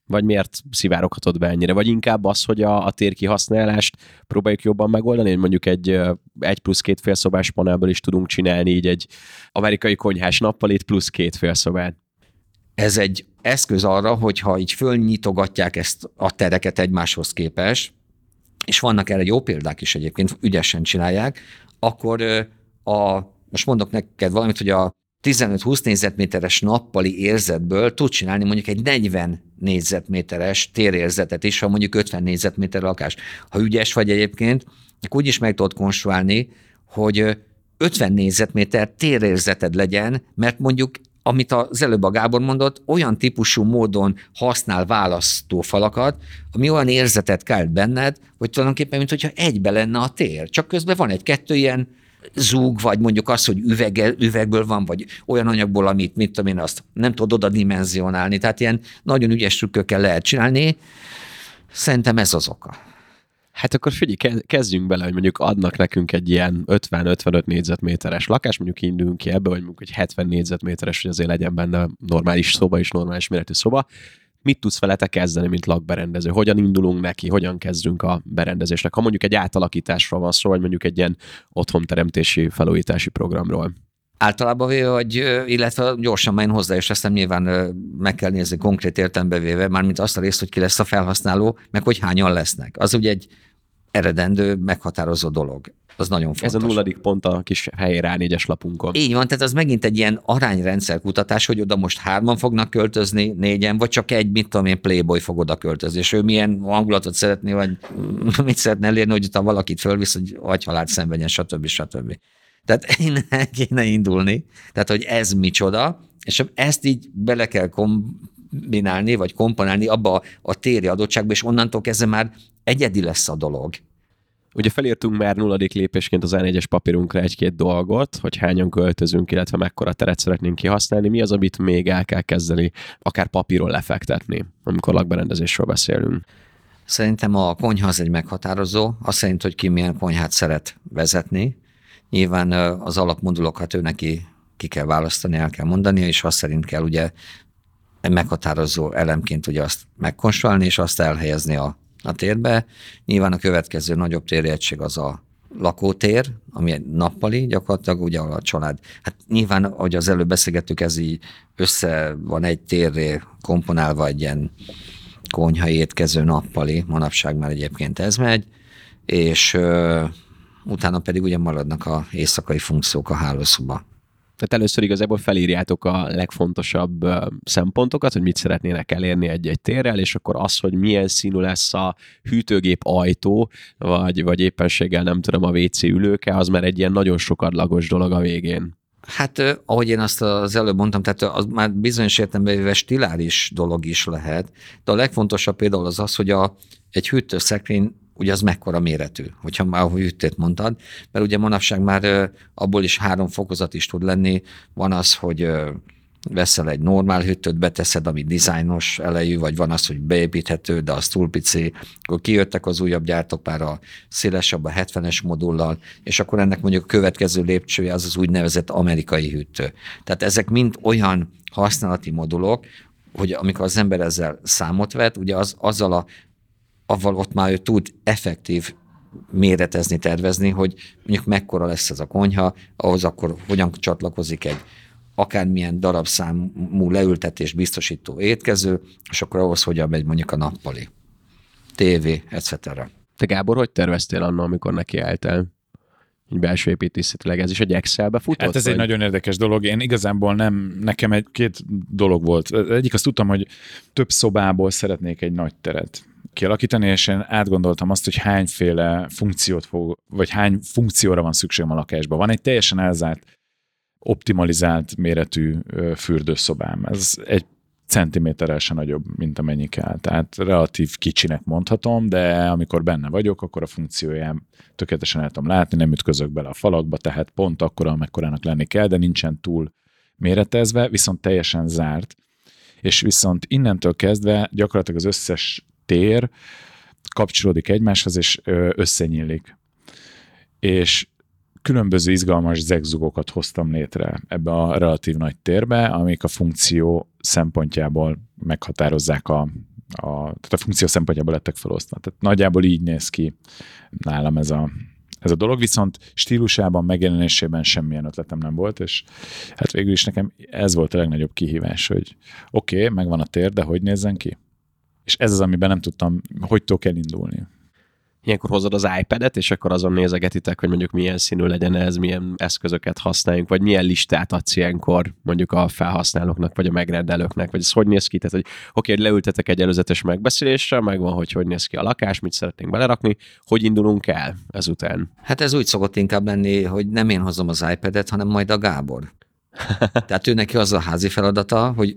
Vagy miért szivároghatod be ennyire? Vagy inkább az, hogy a, a térkihasználást próbáljuk jobban megoldani, hogy mondjuk egy egy plusz két félszobás panelből is tudunk csinálni így egy amerikai konyhás nappalit plusz két félszobát. Ez egy eszköz arra, hogyha így fölnyitogatják ezt a tereket egymáshoz képest, és vannak erre jó példák is egyébként, ügyesen csinálják, akkor a, most mondok neked valamit, hogy a 15-20 négyzetméteres nappali érzetből tud csinálni mondjuk egy 40 négyzetméteres térérzetet is, ha mondjuk 50 négyzetméter lakás. Ha ügyes vagy egyébként, akkor úgy is meg tudod konstruálni, hogy 50 négyzetméter térérzeted legyen, mert mondjuk amit az előbb a Gábor mondott, olyan típusú módon használ választófalakat, ami olyan érzetet kelt benned, hogy tulajdonképpen, mint hogyha egybe lenne a tér. Csak közben van egy-kettő ilyen zúg, vagy mondjuk az, hogy üvege, üvegből van, vagy olyan anyagból, amit, mit tudom én, azt nem tudod oda dimenzionálni. Tehát ilyen nagyon ügyes trükkökkel lehet csinálni. Szerintem ez az oka. Hát akkor figyelj, kezdjünk bele, hogy mondjuk adnak nekünk egy ilyen 50-55 négyzetméteres lakás, mondjuk indulunk ki ebbe, vagy mondjuk egy 70 négyzetméteres, hogy azért legyen benne normális szoba és normális méretű szoba. Mit tudsz vele te kezdeni, mint lakberendező? Hogyan indulunk neki? Hogyan kezdünk a berendezésnek? Ha mondjuk egy átalakításról van szó, vagy mondjuk egy ilyen otthonteremtési, felújítási programról. Általában véve, hogy, illetve gyorsan én hozzá és aztán nyilván meg kell nézni konkrét értelembe véve, mármint azt a részt, hogy ki lesz a felhasználó, meg hogy hányan lesznek. Az ugye egy eredendő, meghatározó dolog. Az nagyon fontos. Ez a nulladik pont a kis helyére a négyes lapunkon. Így van, tehát az megint egy ilyen arányrendszer kutatás, hogy oda most hárman fognak költözni, négyen, vagy csak egy, mit tudom én, playboy fog oda költözni, és ő milyen hangulatot szeretné, vagy mit szeretne elérni, hogy utána valakit fölvisz, hogy agyhalált szenvedjen, stb. stb. Tehát innen kéne indulni, tehát hogy ez micsoda, és ezt így bele kell kombinálni, vagy komponálni abba a téri adottságba, és onnantól kezdve már egyedi lesz a dolog. Ugye felírtunk már nulladik lépésként az A4-es papírunkra egy-két dolgot, hogy hányan költözünk, illetve mekkora teret szeretnénk kihasználni. Mi az, amit még el kell kezdeni, akár papíron lefektetni, amikor lakberendezésről beszélünk? Szerintem a konyha az egy meghatározó, azt szerint, hogy ki milyen konyhát szeret vezetni. Nyilván az alapmodulokat ő neki ki kell választani, el kell mondani, és azt szerint kell ugye meghatározó elemként ugye azt megkonstruálni, és azt elhelyezni a a térbe. Nyilván a következő nagyobb térjegység az a lakótér, ami egy nappali gyakorlatilag, ugye a család. Hát nyilván, ahogy az előbb beszélgettük, ez így össze van egy térré komponálva egy ilyen konyha étkező nappali, manapság már egyébként ez megy, és utána pedig ugye maradnak a éjszakai funkciók a hálószoba. Tehát először igazából felírjátok a legfontosabb szempontokat, hogy mit szeretnének elérni egy-egy térrel, és akkor az, hogy milyen színű lesz a hűtőgép ajtó, vagy, vagy éppenséggel nem tudom, a WC ülőke, az már egy ilyen nagyon sokadlagos dolog a végén. Hát, ahogy én azt az előbb mondtam, tehát az már bizonyos értelemben véve stiláris dolog is lehet, de a legfontosabb például az az, hogy a, egy hűtőszekrény ugye az mekkora méretű, hogyha már ahogy ütét mondtad, mert ugye manapság már abból is három fokozat is tud lenni. Van az, hogy veszel egy normál hűtőt, beteszed, ami dizájnos elejű, vagy van az, hogy beépíthető, de az túl pici. Akkor kijöttek az újabb gyártók már a szélesebb, a 70-es modullal, és akkor ennek mondjuk a következő lépcsője az az úgynevezett amerikai hűtő. Tehát ezek mind olyan használati modulok, hogy amikor az ember ezzel számot vet, ugye az, azzal a avval ott már ő tud effektív méretezni, tervezni, hogy mondjuk mekkora lesz ez a konyha, ahhoz akkor hogyan csatlakozik egy akármilyen darabszámú leültetés biztosító étkező, és akkor ahhoz hogyan megy mondjuk a nappali, tévé, etc. Te Gábor, hogy terveztél annak, amikor neki álltál? Egy belső építészetileg ez is egy Excelbe futott? Hát ez vagy? egy nagyon érdekes dolog. Én igazából nem, nekem egy két dolog volt. Egyik azt tudtam, hogy több szobából szeretnék egy nagy teret kialakítani, és én átgondoltam azt, hogy hányféle funkciót fog, vagy hány funkcióra van szükségem a lakásban. Van egy teljesen elzárt optimalizált méretű fürdőszobám. Ez egy centiméterrel se nagyobb, mint amennyi kell. Tehát relatív kicsinek mondhatom, de amikor benne vagyok, akkor a funkciójám tökéletesen el tudom látni, nem ütközök bele a falakba, tehát pont akkor, amekkorának lenni kell, de nincsen túl méretezve, viszont teljesen zárt. És viszont innentől kezdve gyakorlatilag az összes tér kapcsolódik egymáshoz, és összenyílik. És különböző izgalmas zegzugokat hoztam létre ebbe a relatív nagy térbe, amik a funkció szempontjából meghatározzák a, a, tehát a funkció szempontjából lettek felosztva. Tehát nagyjából így néz ki nálam ez a, ez a dolog, viszont stílusában, megjelenésében semmilyen ötletem nem volt, és hát végül is nekem ez volt a legnagyobb kihívás, hogy oké, okay, megvan a tér, de hogy nézzen ki? És ez az, amiben nem tudtam, hogy tudok elindulni ilyenkor hozod az iPad-et, és akkor azon nézegetitek, hogy mondjuk milyen színű legyen ez, milyen eszközöket használjunk, vagy milyen listát adsz ilyenkor mondjuk a felhasználóknak, vagy a megrendelőknek, vagy ez hogy néz ki? Tehát, hogy oké, hogy leültetek egy előzetes megbeszélésre, megvan, hogy hogy néz ki a lakás, mit szeretnénk belerakni, hogy indulunk el ezután? Hát ez úgy szokott inkább lenni, hogy nem én hozom az iPad-et, hanem majd a Gábor. Tehát ő neki az a házi feladata, hogy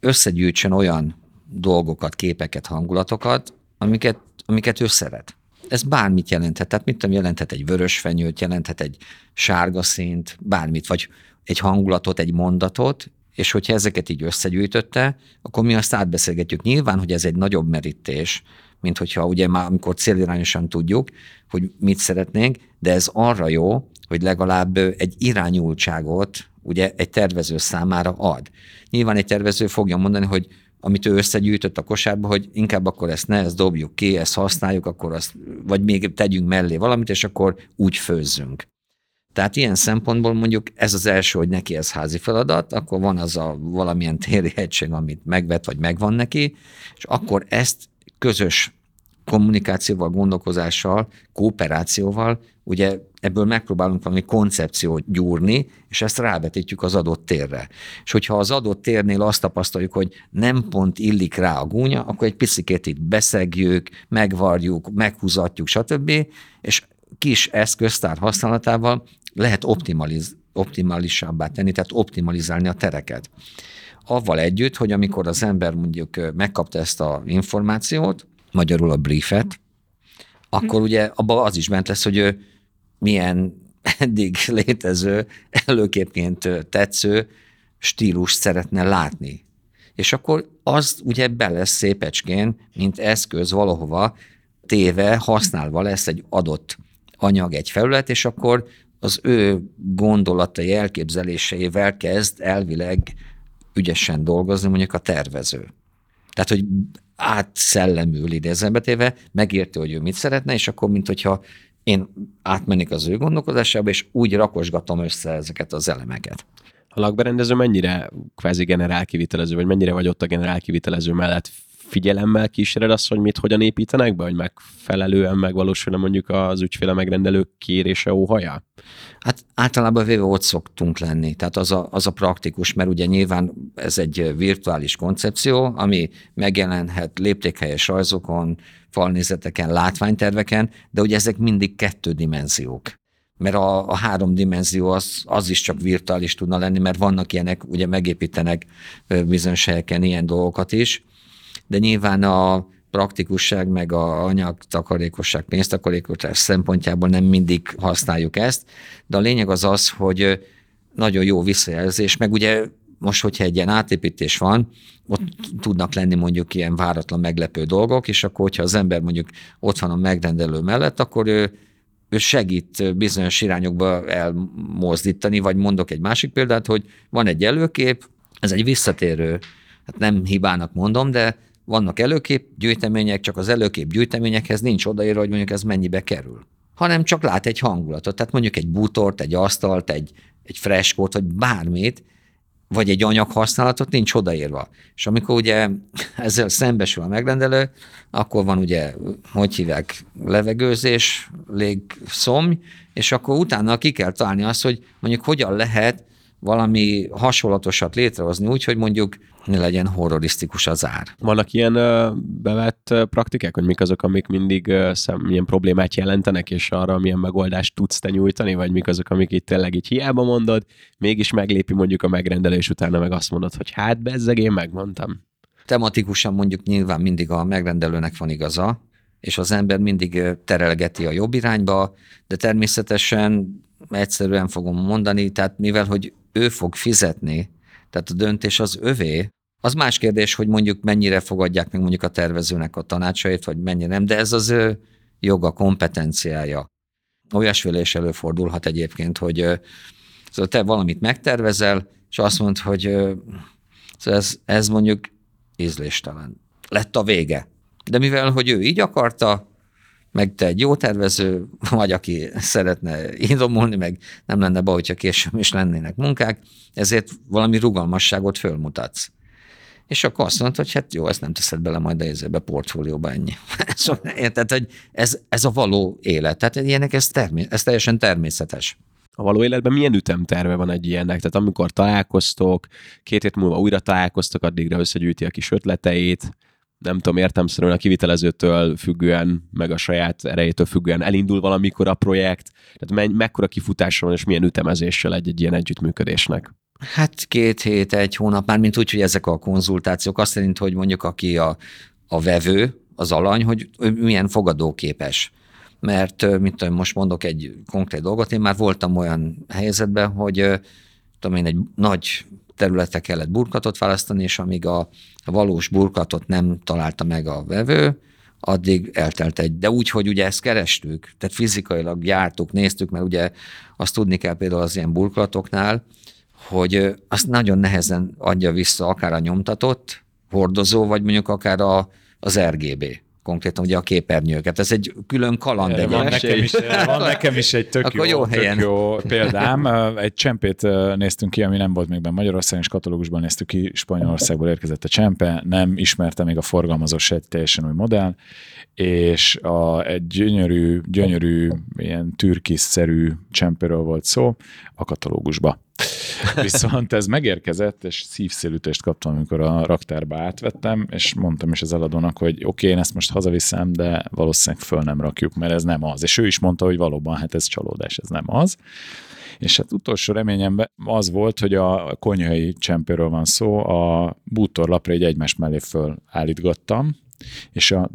összegyűjtsön olyan dolgokat, képeket, hangulatokat, amiket, amiket ő szeret ez bármit jelenthet. Tehát mit tudom, jelenthet egy vörös fenyőt, jelenthet egy sárga színt, bármit, vagy egy hangulatot, egy mondatot, és hogyha ezeket így összegyűjtötte, akkor mi azt átbeszélgetjük. Nyilván, hogy ez egy nagyobb merítés, mint hogyha ugye már amikor célirányosan tudjuk, hogy mit szeretnénk, de ez arra jó, hogy legalább egy irányultságot ugye egy tervező számára ad. Nyilván egy tervező fogja mondani, hogy amit ő összegyűjtött a kosárba, hogy inkább akkor ezt ne, ezt dobjuk ki, ezt használjuk, akkor azt, vagy még tegyünk mellé valamit, és akkor úgy főzzünk. Tehát ilyen szempontból mondjuk ez az első, hogy neki ez házi feladat, akkor van az a valamilyen téri egység, amit megvet, vagy megvan neki, és akkor ezt közös kommunikációval, gondolkozással, kooperációval, ugye ebből megpróbálunk valami koncepciót gyúrni, és ezt rávetítjük az adott térre. És hogyha az adott térnél azt tapasztaljuk, hogy nem pont illik rá a gúnya, akkor egy picit itt beszegjük, megvarjuk, meghúzatjuk, stb. És kis eszköztár használatával lehet optimaliz, optimalisabbá tenni, tehát optimalizálni a tereket. Avval együtt, hogy amikor az ember mondjuk megkapta ezt a információt, magyarul a briefet, akkor ugye abban az is bent lesz, hogy ő milyen eddig létező, előképként tetsző stílust szeretne látni. És akkor az ugye be lesz szépecskén, mint eszköz valahova téve, használva lesz egy adott anyag, egy felület, és akkor az ő gondolatai, elképzeléseivel kezd elvileg ügyesen dolgozni mondjuk a tervező. Tehát, hogy átszellemül idézembe téve, megérti, hogy ő mit szeretne, és akkor, mint hogyha én átmennék az ő gondolkodásába, és úgy rakosgatom össze ezeket az elemeket. A lakberendező mennyire kvázi generál vagy mennyire vagy ott a generál mellett figyelemmel kíséred azt, hogy mit hogyan építenek be, hogy megfelelően megvalósul mondjuk az ügyféle megrendelő kérése óhaja? Hát általában véve ott szoktunk lenni, tehát az a, az a praktikus, mert ugye nyilván ez egy virtuális koncepció, ami megjelenhet léptékhelyes rajzokon, falnézeteken, látványterveken, de ugye ezek mindig kettő dimenziók. Mert a, a három dimenzió az, az is csak virtuális tudna lenni, mert vannak ilyenek, ugye megépítenek bizonyos helyeken ilyen dolgokat is, de nyilván a praktikusság, meg a anyagtakarékosság, pénztakarékosság szempontjából nem mindig használjuk ezt, de a lényeg az az, hogy nagyon jó visszajelzés, meg ugye most, hogyha egy ilyen átépítés van, ott tudnak lenni mondjuk ilyen váratlan meglepő dolgok, és akkor, hogyha az ember mondjuk ott van a megrendelő mellett, akkor ő, ő segít bizonyos irányokba elmozdítani, vagy mondok egy másik példát, hogy van egy előkép, ez egy visszatérő, hát nem hibának mondom, de vannak előkép gyűjtemények, csak az előkép gyűjteményekhez nincs odaírva, hogy mondjuk ez mennyibe kerül hanem csak lát egy hangulatot. Tehát mondjuk egy bútort, egy asztalt, egy, egy freskót, vagy bármit, vagy egy anyaghasználatot nincs odaírva. És amikor ugye ezzel szembesül a megrendelő, akkor van ugye, hogy hívják, levegőzés, légszomj, és akkor utána ki kell találni azt, hogy mondjuk hogyan lehet valami hasonlatosat létrehozni úgy, hogy mondjuk legyen horrorisztikus az ár. Vannak ilyen bevett praktikák, hogy mik azok, amik mindig szem, milyen problémát jelentenek, és arra milyen megoldást tudsz te nyújtani, vagy mik azok, amik itt tényleg így hiába mondod, mégis meglépi mondjuk a megrendelés utána meg azt mondod, hogy hát bezzeg, én megmondtam. Tematikusan mondjuk nyilván mindig a megrendelőnek van igaza, és az ember mindig terelgeti a jobb irányba, de természetesen egyszerűen fogom mondani, tehát mivel, hogy ő fog fizetni, tehát a döntés az övé, az más kérdés, hogy mondjuk mennyire fogadják meg mondjuk a tervezőnek a tanácsait, vagy mennyire nem, de ez az ő joga, kompetenciája. Olyasféle is előfordulhat egyébként, hogy szóval te valamit megtervezel, és azt mondod, hogy szóval ez, ez mondjuk ízléstelen. Lett a vége. De mivel, hogy ő így akarta, meg te egy jó tervező vagy, aki szeretne indomulni, meg nem lenne baj, hogyha később is lennének munkák, ezért valami rugalmasságot fölmutatsz. És akkor azt mondod, hogy hát jó, ezt nem teszed bele majd a izébe, portfólióba ennyi. Szóval érted, hogy ez, ez a való élet. Tehát ilyenek, ez, termé- ez teljesen természetes. A való életben milyen ütemterve van egy ilyennek? Tehát amikor találkoztok, két hét múlva újra találkoztok, addigra összegyűjti a kis ötleteit, nem tudom, értemszerűen a kivitelezőtől függően, meg a saját erejétől függően elindul valamikor a projekt, tehát me- mekkora kifutása van, és milyen ütemezéssel egy, egy ilyen együttműködésnek? Hát két hét, egy hónap, már mint úgy, hogy ezek a konzultációk azt szerint, hogy mondjuk aki a, a vevő, az alany, hogy ő milyen fogadóképes. Mert, mint tudom, most mondok egy konkrét dolgot, én már voltam olyan helyzetben, hogy tudom én, egy nagy területre kellett burkatot választani, és amíg a valós burkatot nem találta meg a vevő, addig eltelt egy. De úgy, hogy ugye ezt kerestük, tehát fizikailag jártuk, néztük, mert ugye azt tudni kell például az ilyen burkolatoknál, hogy azt nagyon nehezen adja vissza akár a nyomtatott hordozó, vagy mondjuk akár a, az RGB konkrétan ugye a képernyőket. Ez egy külön kaland. Erre Egy van, nekem is, van nekem is egy tök, Akkor jó jó, helyen. tök jó példám. Egy csempét néztünk ki, ami nem volt még benne Magyarországon, és katalógusban néztük ki, Spanyolországból érkezett a csempe, nem ismerte még a forgalmazó se egy teljesen új modell, és a, egy gyönyörű, gyönyörű, ilyen türkiszerű csempéről volt szó a katalógusba. Viszont ez megérkezett, és szívszélütést kaptam, amikor a raktárba átvettem, és mondtam is az eladónak, hogy oké, okay, én ezt most hazaviszem, de valószínűleg föl nem rakjuk, mert ez nem az. És ő is mondta, hogy valóban, hát ez csalódás, ez nem az. És hát utolsó reményemben az volt, hogy a konyhai csempéről van szó, a bútorlapra egy egymás mellé fölállítgattam, és a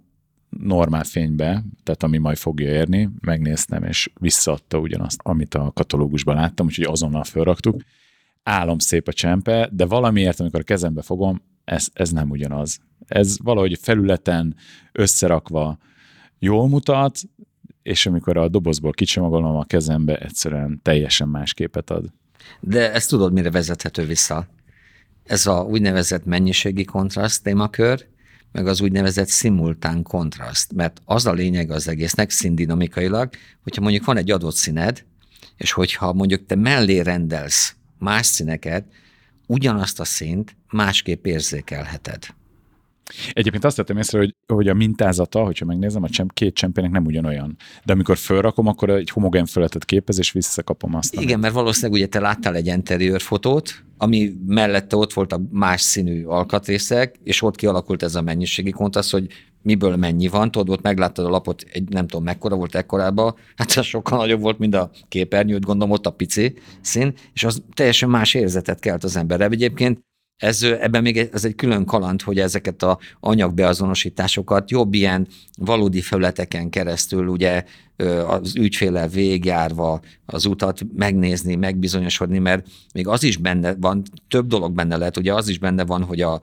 normál fénybe, tehát ami majd fogja érni, megnéztem, és visszaadta ugyanazt, amit a katalógusban láttam, úgyhogy azonnal felraktuk. Álom szép a csempe, de valamiért, amikor a kezembe fogom, ez, ez nem ugyanaz. Ez valahogy felületen összerakva jól mutat, és amikor a dobozból kicsomagolom a kezembe, egyszerűen teljesen más képet ad. De ezt tudod, mire vezethető vissza? Ez a úgynevezett mennyiségi kontraszt témakör, meg az úgynevezett szimultán kontraszt. Mert az a lényeg az egésznek színdinamikailag, hogyha mondjuk van egy adott színed, és hogyha mondjuk te mellé rendelsz más színeket, ugyanazt a színt másképp érzékelheted. Egyébként azt tettem észre, hogy, hogy a mintázata, hogyha megnézem, a csemp, két csempének nem ugyanolyan. De amikor fölrakom, akkor egy homogén feletet képez, és visszakapom azt. amit- Igen, mert valószínűleg ugye te láttál egy interiőr fotót, ami mellette ott volt a más színű alkatrészek, és ott kialakult ez a mennyiségi kontraszt, hogy miből mennyi van, tudod, ott megláttad a lapot, egy nem tudom mekkora volt ekkorában, hát ez sokkal nagyobb volt, mint a képernyőt, gondolom ott a pici szín, és az teljesen más érzetet kelt az emberre. Egyébként ez, ebben még ez egy külön kaland, hogy ezeket a anyagbeazonosításokat jobb ilyen valódi felületeken keresztül ugye az ügyféllel végigjárva az utat megnézni, megbizonyosodni, mert még az is benne van, több dolog benne lehet, ugye az is benne van, hogy a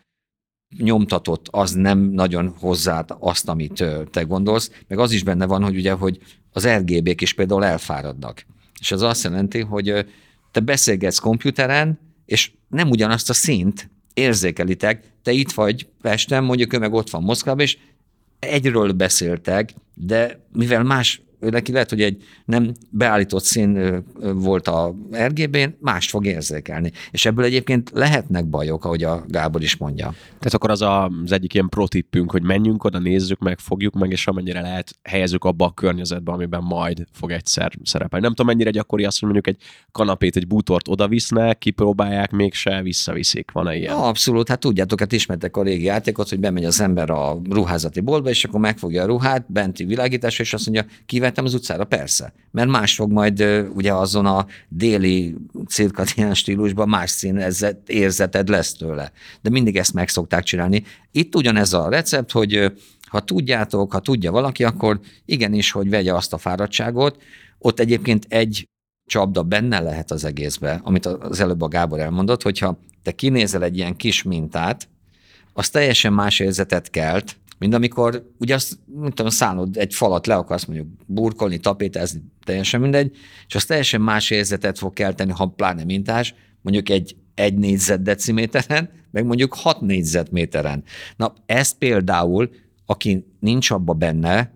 nyomtatott az nem nagyon hozzá azt, amit te gondolsz, meg az is benne van, hogy ugye, hogy az RGB-k is például elfáradnak. És az azt jelenti, hogy te beszélgetsz komputeren, és nem ugyanazt a szint érzékelitek, te itt vagy Pesten, mondjuk ő meg ott van Moszkvában, és egyről beszéltek, de mivel más ő neki lehet, hogy egy nem beállított szín volt a RGB-n, mást fog érzékelni. És ebből egyébként lehetnek bajok, ahogy a Gábor is mondja. Tehát akkor az a, az egyik ilyen protippünk, hogy menjünk oda, nézzük meg, fogjuk meg, és amennyire lehet, helyezzük abba a környezetbe, amiben majd fog egyszer szerepelni. Nem tudom, mennyire gyakori azt, hogy mondjuk egy kanapét, egy bútort oda visznek, kipróbálják, mégse visszaviszik. Van-e ilyen? Abszolút, hát tudjátok, hát ismertek a régi játékot, hogy bemegy az ember a ruházati boltba, és akkor megfogja a ruhát, benti világításra, és azt mondja, kivettem az utcára, persze. Mert más fog majd ugye azon a déli cirkadián stílusban más színezet, érzeted lesz tőle. De mindig ezt meg szokták csinálni. Itt ugyanez a recept, hogy ha tudjátok, ha tudja valaki, akkor igenis, hogy vegye azt a fáradtságot. Ott egyébként egy csapda benne lehet az egészbe, amit az előbb a Gábor elmondott, hogyha te kinézel egy ilyen kis mintát, az teljesen más érzetet kelt, mint amikor ugye azt, mint tudom, szállod egy falat le akarsz mondjuk burkolni, tapétázni, teljesen mindegy, és az teljesen más érzetet fog kelteni, ha pláne mintás, mondjuk egy egy négyzetdeciméteren, meg mondjuk hat négyzetméteren. Na, ezt például, aki nincs abba benne,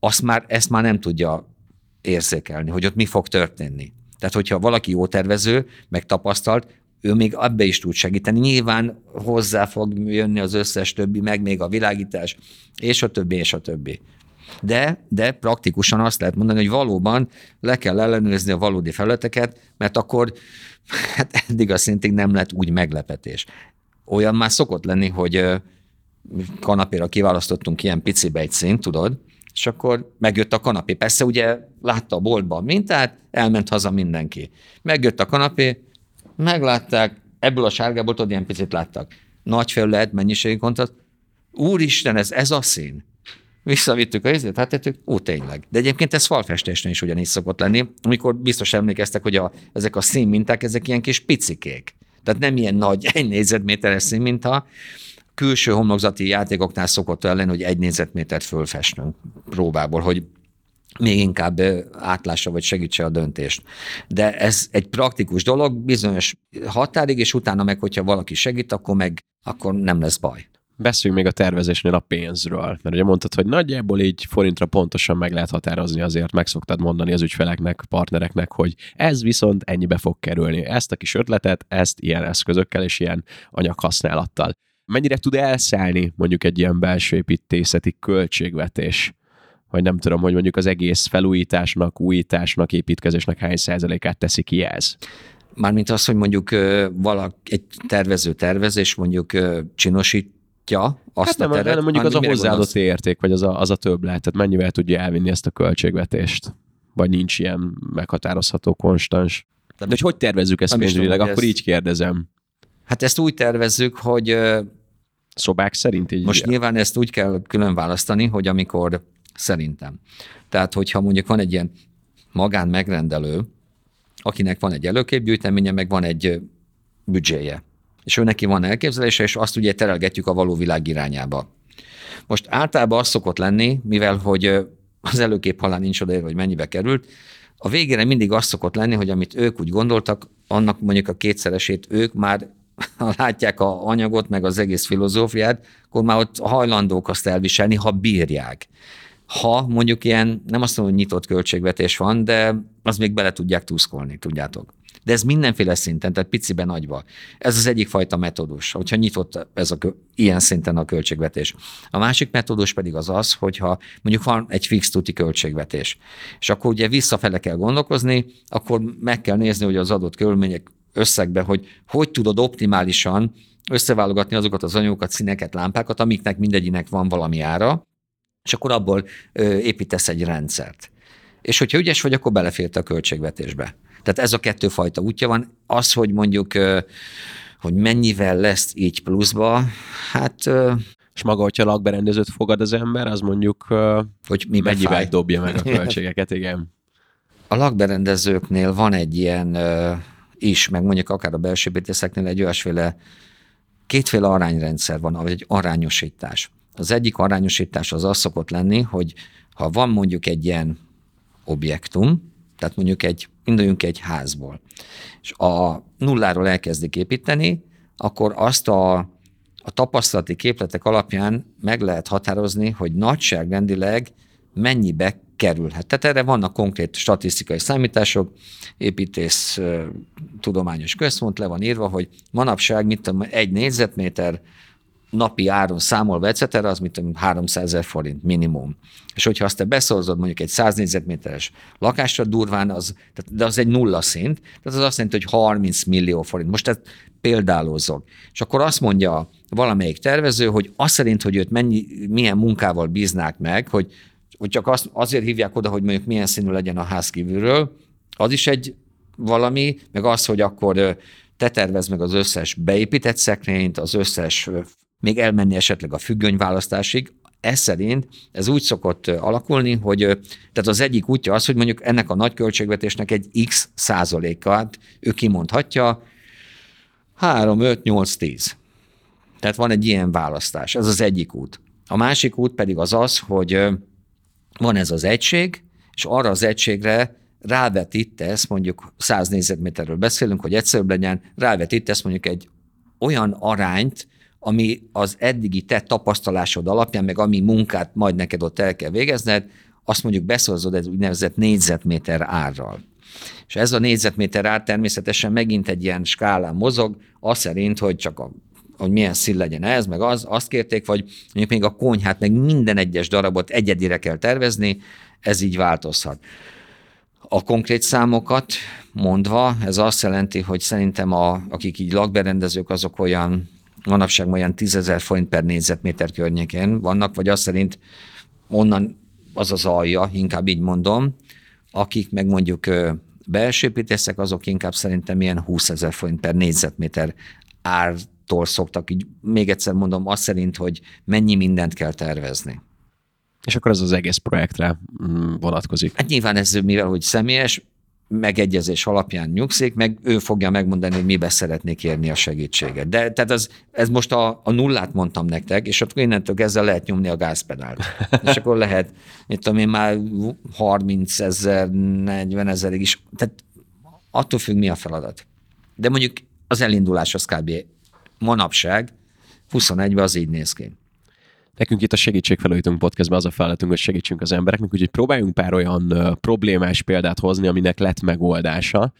azt már, ezt már nem tudja érzékelni, hogy ott mi fog történni. Tehát, hogyha valaki jó tervező, meg tapasztalt, ő még abba is tud segíteni. Nyilván hozzá fog jönni az összes többi, meg még a világítás, és a többi, és a többi. De, de praktikusan azt lehet mondani, hogy valóban le kell ellenőrizni a valódi felületeket, mert akkor hát eddig a szintig nem lett úgy meglepetés. Olyan már szokott lenni, hogy kanapéra kiválasztottunk ilyen picibe egy szint, tudod, és akkor megjött a kanapé. Persze ugye látta a boltban a mintát, elment haza mindenki. Megjött a kanapé, meglátták, ebből a sárgából tudod, ilyen picit láttak. Nagy felület, mennyiségi kontakt. Úristen, ez, ez a szín. Visszavittük a izét, hát tettük, ó, tényleg. De egyébként ez falfestésnél is ugyanígy szokott lenni, amikor biztos emlékeztek, hogy a, ezek a színminták, ezek ilyen kis picikék. Tehát nem ilyen nagy, egy négyzetméteres színminta, külső homlokzati játékoknál szokott lenni, hogy egy négyzetmétert fölfestünk próbából, hogy még inkább átlássa vagy segítse a döntést. De ez egy praktikus dolog, bizonyos határig, és utána meg, hogyha valaki segít, akkor meg akkor nem lesz baj. Beszéljünk még a tervezésnél a pénzről, mert ugye mondtad, hogy nagyjából így forintra pontosan meg lehet határozni, azért meg szoktad mondani az ügyfeleknek, partnereknek, hogy ez viszont ennyibe fog kerülni. Ezt a kis ötletet, ezt ilyen eszközökkel és ilyen anyaghasználattal. Mennyire tud elszállni mondjuk egy ilyen belső építészeti költségvetés? Vagy nem tudom, hogy mondjuk az egész felújításnak, újításnak, építkezésnek hány százalékát teszi ki ez? Mármint az, hogy mondjuk valaki, egy tervező tervezés mondjuk csinosítja azt hát nem, a teret. Nem, mondjuk az a hozzáadott érték, vagy az a, az a többlet, tehát mennyivel tudja elvinni ezt a költségvetést? Vagy nincs ilyen meghatározható konstans? De hogy hogy tervezzük ezt pénzügyileg? Akkor ezt... így kérdezem. Hát ezt úgy tervezzük, hogy szobák szerint így. Most nyilván ezt úgy kell külön választani, hogy amikor Szerintem. Tehát, hogyha mondjuk van egy ilyen magán megrendelő, akinek van egy előképgyűjteménye, meg van egy büdzséje, és ő neki van elképzelése, és azt ugye terelgetjük a való világ irányába. Most általában az szokott lenni, mivel hogy az előkép halán nincs odaérve, hogy mennyibe került, a végére mindig az szokott lenni, hogy amit ők úgy gondoltak, annak mondjuk a kétszeresét ők már ha látják a anyagot, meg az egész filozófiát, akkor már ott hajlandók azt elviselni, ha bírják ha mondjuk ilyen, nem azt mondom, hogy nyitott költségvetés van, de az még bele tudják tuszkolni, tudjátok. De ez mindenféle szinten, tehát piciben nagyba. Ez az egyik fajta metódus, hogyha nyitott ez a, ilyen szinten a költségvetés. A másik metódus pedig az az, hogyha mondjuk van egy fix tuti költségvetés, és akkor ugye visszafele kell gondolkozni, akkor meg kell nézni, hogy az adott körülmények összegbe, hogy hogy tudod optimálisan összeválogatni azokat az anyagokat, színeket, lámpákat, amiknek mindegyinek van valami ára, és akkor abból építesz egy rendszert. És hogyha ügyes vagy, akkor beleférte a költségvetésbe. Tehát ez a kettő fajta útja van. Az, hogy mondjuk, hogy mennyivel lesz így pluszba, hát... És maga, hogyha lakberendezőt fogad az ember, az mondjuk hogy mi mennyivel fáj. dobja meg a költségeket, igen. A lakberendezőknél van egy ilyen is, meg mondjuk akár a belső egy olyasféle kétféle arányrendszer van, vagy egy arányosítás. Az egyik arányosítás az az szokott lenni, hogy ha van mondjuk egy ilyen objektum, tehát mondjuk egy, induljunk egy házból, és a nulláról elkezdik építeni, akkor azt a, a tapasztalati képletek alapján meg lehet határozni, hogy nagyságrendileg mennyibe kerülhet. Tehát erre vannak konkrét statisztikai számítások, építész tudományos központ le van írva, hogy manapság, mit tudom, egy négyzetméter napi áron számolva, etc., az tudom, 300 ezer forint minimum. És hogyha azt te beszorzod mondjuk egy 100 négyzetméteres lakásra durván, az, de az egy nulla szint, tehát az azt jelenti, hogy 30 millió forint. Most ezt példálózok. És akkor azt mondja valamelyik tervező, hogy azt szerint, hogy őt mennyi, milyen munkával bíznák meg, hogy, hogy csak azt, azért hívják oda, hogy mondjuk milyen színű legyen a ház kívülről, az is egy valami, meg az, hogy akkor te tervez meg az összes beépített szekrényt, az összes még elmenni esetleg a függönyválasztásig, ez szerint ez úgy szokott alakulni, hogy tehát az egyik útja az, hogy mondjuk ennek a nagy költségvetésnek egy x százalékát ő kimondhatja, 3, 5, 8, 10. Tehát van egy ilyen választás. Ez az egyik út. A másik út pedig az az, hogy van ez az egység, és arra az egységre rávetítesz, mondjuk 100 négyzetméterről beszélünk, hogy egyszerűbb legyen, rávetítesz mondjuk egy olyan arányt, ami az eddigi te tapasztalásod alapján, meg ami munkát majd neked ott el kell végezned, azt mondjuk beszorzod egy úgynevezett négyzetméter árral. És ez a négyzetméter ár természetesen megint egy ilyen skálán mozog, az szerint, hogy csak a hogy milyen szín legyen ez, meg az, azt kérték, vagy mondjuk még a konyhát, meg minden egyes darabot egyedire kell tervezni, ez így változhat. A konkrét számokat mondva, ez azt jelenti, hogy szerintem a, akik így lakberendezők, azok olyan manapság olyan 10 ezer forint per négyzetméter környékén vannak, vagy azt szerint onnan az az alja, inkább így mondom, akik meg mondjuk belsőépítészek, azok inkább szerintem ilyen 20 ezer forint per négyzetméter ártól szoktak, így még egyszer mondom, azt szerint, hogy mennyi mindent kell tervezni. És akkor ez az egész projektre mm, vonatkozik. Hát nyilván ez, mivel hogy személyes, megegyezés alapján nyugszik, meg ő fogja megmondani, hogy mibe szeretnék érni a segítséget. De tehát az, ez most a, a nullát mondtam nektek, és akkor innentől ezzel lehet nyomni a gázpedált. és akkor lehet, mit tudom én, már 30 ezer, 40 ezerig is. Tehát attól függ, mi a feladat. De mondjuk az elindulás az kb. manapság, 21-ben az így néz ki. Nekünk itt a Segítségfelújítunk podcastban az a feladatunk, hogy segítsünk az embereknek, úgyhogy próbáljunk pár olyan problémás példát hozni, aminek lett megoldása.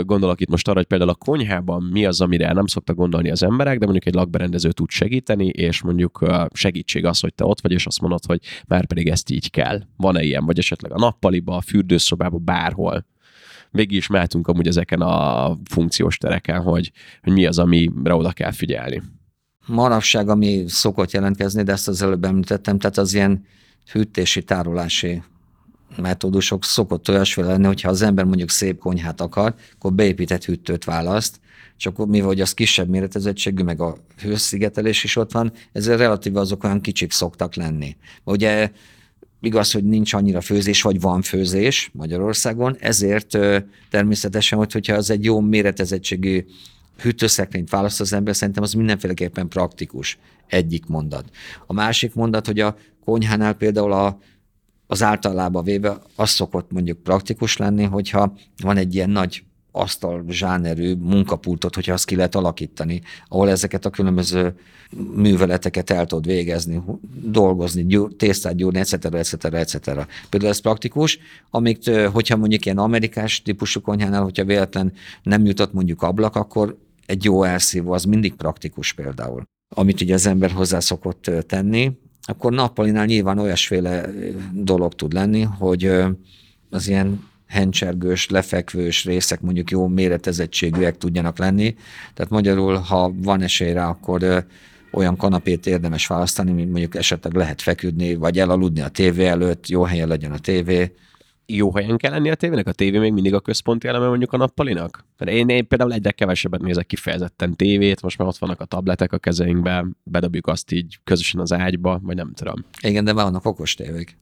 Gondolok itt most arra, hogy például a konyhában mi az, amire nem szoktak gondolni az emberek, de mondjuk egy lakberendező tud segíteni, és mondjuk segítség az, hogy te ott vagy, és azt mondod, hogy már pedig ezt így kell. Van-e ilyen, vagy esetleg a nappaliba, a fürdőszobába, bárhol végig is mehetünk amúgy ezeken a funkciós tereken, hogy, hogy mi az, amire oda kell figyelni manapság, ami szokott jelentkezni, de ezt az előbb említettem, tehát az ilyen hűtési, tárolási metódusok szokott olyasmi lenni, hogyha az ember mondjuk szép konyhát akar, akkor beépített hűtőt választ, és akkor mivel hogy az kisebb méretezettségű, meg a hőszigetelés is ott van, ezzel relatíve azok olyan kicsik szoktak lenni. Ugye igaz, hogy nincs annyira főzés, vagy van főzés Magyarországon, ezért természetesen, hogy, hogyha az egy jó méretezettségű hűtőszekrényt választ az ember, szerintem az mindenféleképpen praktikus. Egyik mondat. A másik mondat, hogy a konyhánál például a, az általában véve az szokott mondjuk praktikus lenni, hogyha van egy ilyen nagy asztal zsánerű munkapultot, hogyha azt ki lehet alakítani, ahol ezeket a különböző műveleteket el tud végezni, dolgozni, gyúr, tésztát gyúrni, etc., etc., etc. Például ez praktikus, amíg, hogyha mondjuk ilyen amerikás típusú konyhánál, hogyha véletlen nem jutott mondjuk ablak, akkor egy jó elszívó az mindig praktikus például. Amit ugye az ember hozzá szokott tenni, akkor nappalinál nyilván olyasféle dolog tud lenni, hogy az ilyen hencsergős, lefekvős részek mondjuk jó méretezettségűek tudjanak lenni. Tehát magyarul, ha van esély rá, akkor olyan kanapét érdemes választani, mint mondjuk esetleg lehet feküdni, vagy elaludni a tévé előtt, jó helyen legyen a tévé, jó helyen kell lenni a tévének? A tévé még mindig a központi eleme mondjuk a nappalinak? Mert én, én például egyre kevesebbet nézek kifejezetten tévét, most már ott vannak a tabletek a kezeinkben, bedobjuk azt így közösen az ágyba, vagy nem tudom. Igen, de vannak okos tévék.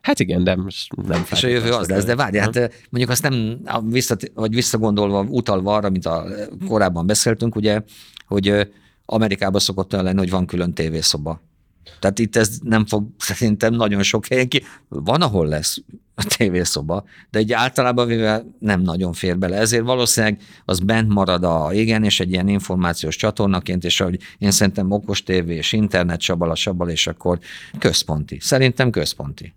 Hát igen, de most nem És a jövő az lesz, de várj, hát mondjuk azt nem, visszat, vagy visszagondolva, utalva arra, mint a korábban beszéltünk, ugye, hogy Amerikában szokott olyan lenni, hogy van külön tévészoba tehát itt ez nem fog szerintem nagyon sok helyen ki. Van, ahol lesz a tévészoba, de egy általában véve nem nagyon fér bele. Ezért valószínűleg az bent marad a igen, és egy ilyen információs csatornaként, és ahogy én szerintem okos tévé és internet sabala sabal, és akkor központi. Szerintem központi.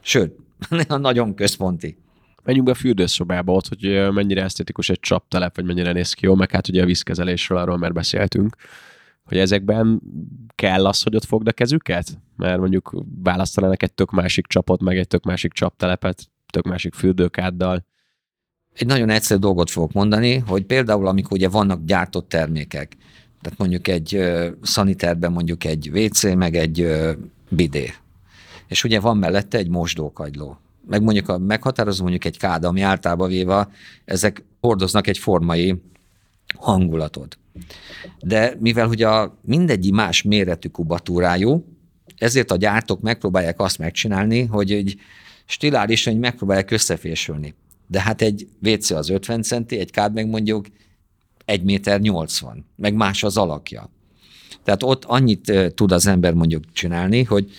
Sőt, nagyon központi. Menjünk be a fürdőszobába ott, hogy mennyire esztetikus egy csaptelep, vagy mennyire néz ki jó, meg hát ugye a vízkezelésről arról már beszéltünk, hogy ezekben kell az, hogy ott fogd a kezüket? Mert mondjuk választanának egy tök másik csapot, meg egy tök másik csaptelepet, tök másik fürdőkáddal. Egy nagyon egyszerű dolgot fogok mondani, hogy például amikor ugye vannak gyártott termékek, tehát mondjuk egy uh, szaniterben mondjuk egy WC, meg egy bidé. És ugye van mellette egy mosdókagyló. Meg mondjuk a meghatározó mondjuk egy káda, ami általában véve ezek hordoznak egy formai hangulatot. De mivel hogy a mindegyik más méretű kubatúrájú, ezért a gyártók megpróbálják azt megcsinálni, hogy egy stilálisan hogy megpróbálják összefésülni. De hát egy WC az 50 centi, egy kád meg mondjuk 1 méter 80, meg más az alakja. Tehát ott annyit tud az ember mondjuk csinálni, hogy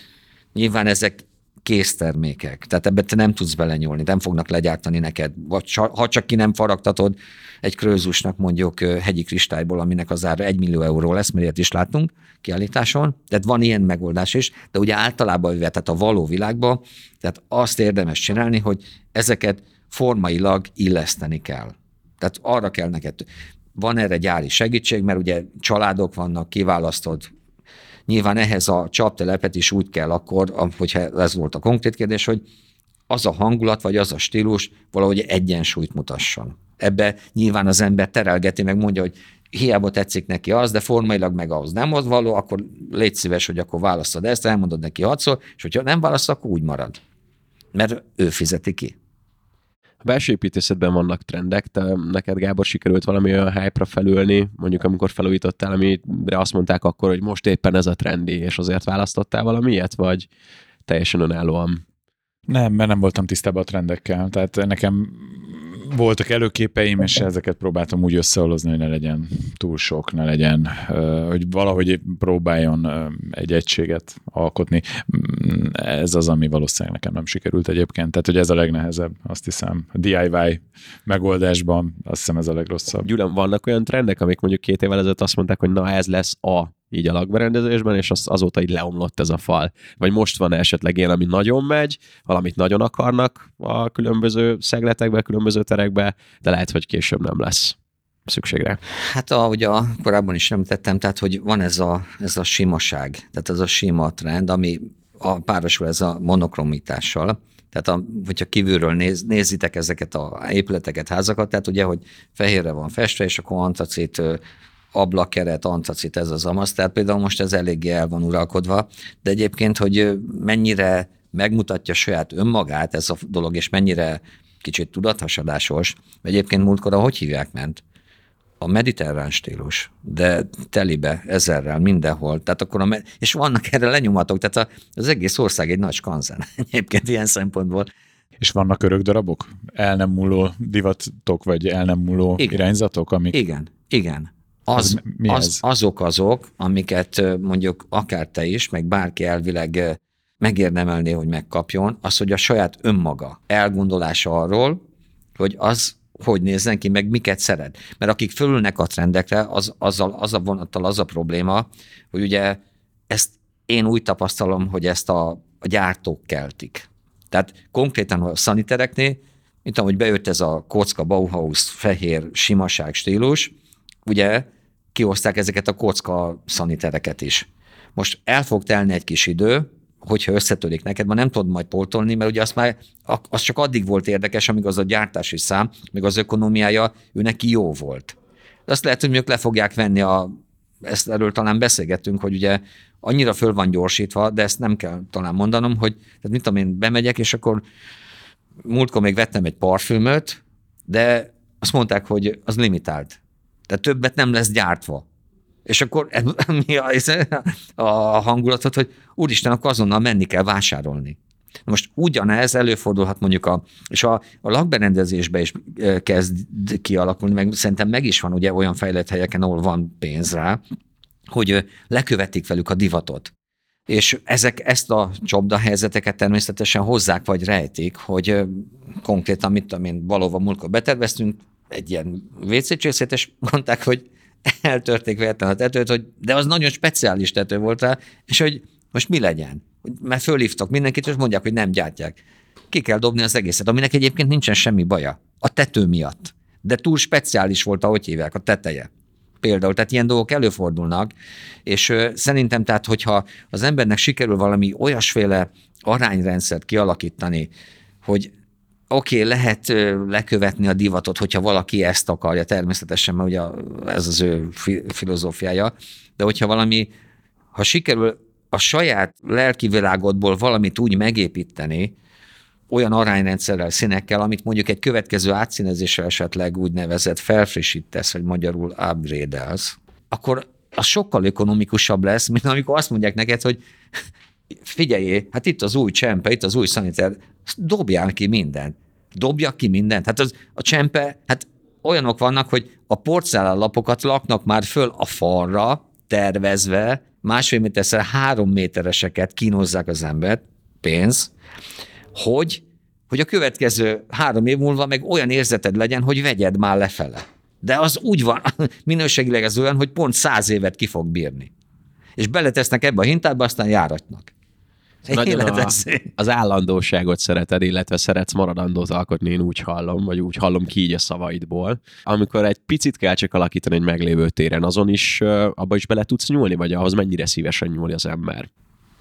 nyilván ezek késztermékek. Tehát ebben te nem tudsz belenyúlni, nem fognak legyártani neked. Vagy ha csak ki nem faragtatod egy krőzusnak mondjuk hegyi kristályból, aminek az ára 1 millió euró lesz, mert ilyet is látunk kiállításon. Tehát van ilyen megoldás is, de ugye általában, tehát a való világban, tehát azt érdemes csinálni, hogy ezeket formailag illeszteni kell. Tehát arra kell neked. Van erre gyári segítség, mert ugye családok vannak, kiválasztod Nyilván ehhez a csaptelepet is úgy kell akkor, hogyha ez volt a konkrét kérdés, hogy az a hangulat, vagy az a stílus valahogy egyensúlyt mutasson. Ebbe nyilván az ember terelgeti, meg mondja, hogy hiába tetszik neki az, de formailag meg az nem az való, akkor légy szíves, hogy akkor választod ezt, elmondod neki hatszor, és hogyha nem választ, akkor úgy marad. Mert ő fizeti ki. A belső építészetben vannak trendek, te neked Gábor sikerült valami olyan hype-ra felülni, mondjuk amikor felújítottál, amire azt mondták akkor, hogy most éppen ez a trendi, és azért választottál valami ilyet, vagy teljesen önállóan? Nem, mert nem voltam tisztában a trendekkel. Tehát nekem voltak előképeim, és ezeket próbáltam úgy összehozni, hogy ne legyen túl sok, ne legyen, hogy valahogy próbáljon egy egységet alkotni. Mm, ez az, ami valószínűleg nekem nem sikerült egyébként. Tehát, hogy ez a legnehezebb, azt hiszem. A DIY megoldásban azt hiszem ez a legrosszabb. Gyula, vannak olyan trendek, amik mondjuk két évvel ezelőtt azt mondták, hogy na ez lesz a így a lakberendezésben, és az, azóta így leomlott ez a fal. Vagy most van esetleg ilyen, ami nagyon megy, valamit nagyon akarnak a különböző szegletekbe, különböző terekbe, de lehet, hogy később nem lesz szükségre. Hát ahogy a, korábban is nem tettem, tehát hogy van ez a, ez a simaság, tehát ez a sima trend, ami a párosul ez a monokromitással, tehát a, hogyha kívülről néz, nézitek ezeket a épületeket, házakat, tehát ugye, hogy fehérre van festve, és akkor antacit ablakeret, antacit, ez az amaz. Tehát például most ez eléggé el van uralkodva, de egyébként, hogy mennyire megmutatja saját önmagát ez a dolog, és mennyire kicsit tudathasadásos. Egyébként múltkor, hogy hívják ment? A mediterrán stílus, de telibe, ezerrel, mindenhol. Tehát akkor a me- és vannak erre lenyomatok, tehát az egész ország egy nagy skanzen egyébként ilyen szempontból. És vannak örök darabok? El nem múló divatok, vagy el nem múló igen. irányzatok? Amik... Igen, igen az, az, mi az, azok azok, amiket mondjuk akár te is, meg bárki elvileg megérdemelné, hogy megkapjon, az, hogy a saját önmaga elgondolása arról, hogy az hogy nézzen ki, meg miket szeret. Mert akik fölülnek a trendekre, az, azzal, az a vonattal az a probléma, hogy ugye ezt én úgy tapasztalom, hogy ezt a, a gyártók keltik. Tehát konkrétan a szanitereknél, mint ahogy bejött ez a kocka Bauhaus fehér simaság stílus, ugye kihozták ezeket a kocka szanitereket is. Most el fog telni egy kis idő, hogyha összetörik neked, ma nem tudod majd poltolni, mert ugye az már az csak addig volt érdekes, amíg az a gyártási szám, még az ökonomiája ő neki jó volt. De azt lehet, hogy ők le fogják venni a, ezt erről talán beszélgettünk, hogy ugye annyira föl van gyorsítva, de ezt nem kell talán mondanom, hogy tehát mit tudom én, bemegyek, és akkor múltkor még vettem egy parfümöt, de azt mondták, hogy az limitált. Tehát többet nem lesz gyártva. És akkor mi a, a hangulatot, hogy úristen, akkor azonnal menni kell vásárolni. Most ugyanez előfordulhat mondjuk a, és a, a lakberendezésbe is kezd kialakulni, meg szerintem meg is van ugye olyan fejlett helyeken, ahol van pénz rá, hogy lekövetik velük a divatot. És ezek ezt a csapda helyzeteket természetesen hozzák vagy rejtik, hogy konkrétan, mit tudom én, valóban múltkor beterveztünk, egy ilyen WC csészét, és mondták, hogy eltörték véletlen a tetőt, hogy de az nagyon speciális tető volt rá, és hogy most mi legyen? Mert fölhívtak mindenkit, és mondják, hogy nem gyártják. ki kell dobni az egészet, aminek egyébként nincsen semmi baja. A tető miatt. De túl speciális volt, ahogy hívják, a teteje. Például, tehát ilyen dolgok előfordulnak, és szerintem tehát, hogyha az embernek sikerül valami olyasféle arányrendszert kialakítani, hogy oké, okay, lehet lekövetni a divatot, hogyha valaki ezt akarja, természetesen, mert ugye ez az ő fi- filozófiája, de hogyha valami, ha sikerül a saját lelki világodból valamit úgy megépíteni, olyan arányrendszerrel, színekkel, amit mondjuk egy következő átszínezéssel esetleg úgynevezett felfrissítesz, vagy magyarul upgrade akkor az sokkal ökonomikusabb lesz, mint amikor azt mondják neked, hogy figyeljé, hát itt az új csempe, itt az új szaniter, dobjál ki mindent. Dobja ki mindent. Hát az, a csempe, hát olyanok vannak, hogy a porcelánlapokat laknak már föl a falra, tervezve, másfél méterszer három métereseket kínozzák az embert, pénz, hogy, hogy a következő három év múlva meg olyan érzeted legyen, hogy vegyed már lefele. De az úgy van, minőségileg ez olyan, hogy pont száz évet ki fog bírni. És beletesznek ebbe a hintába, aztán járatnak. Nagyon a, az állandóságot szereted, illetve szeretsz maradandót alkotni, én úgy hallom, vagy úgy hallom ki így a szavaidból. Amikor egy picit kell csak alakítani egy meglévő téren, azon is, abba is bele tudsz nyúlni, vagy ahhoz mennyire szívesen nyúl az ember?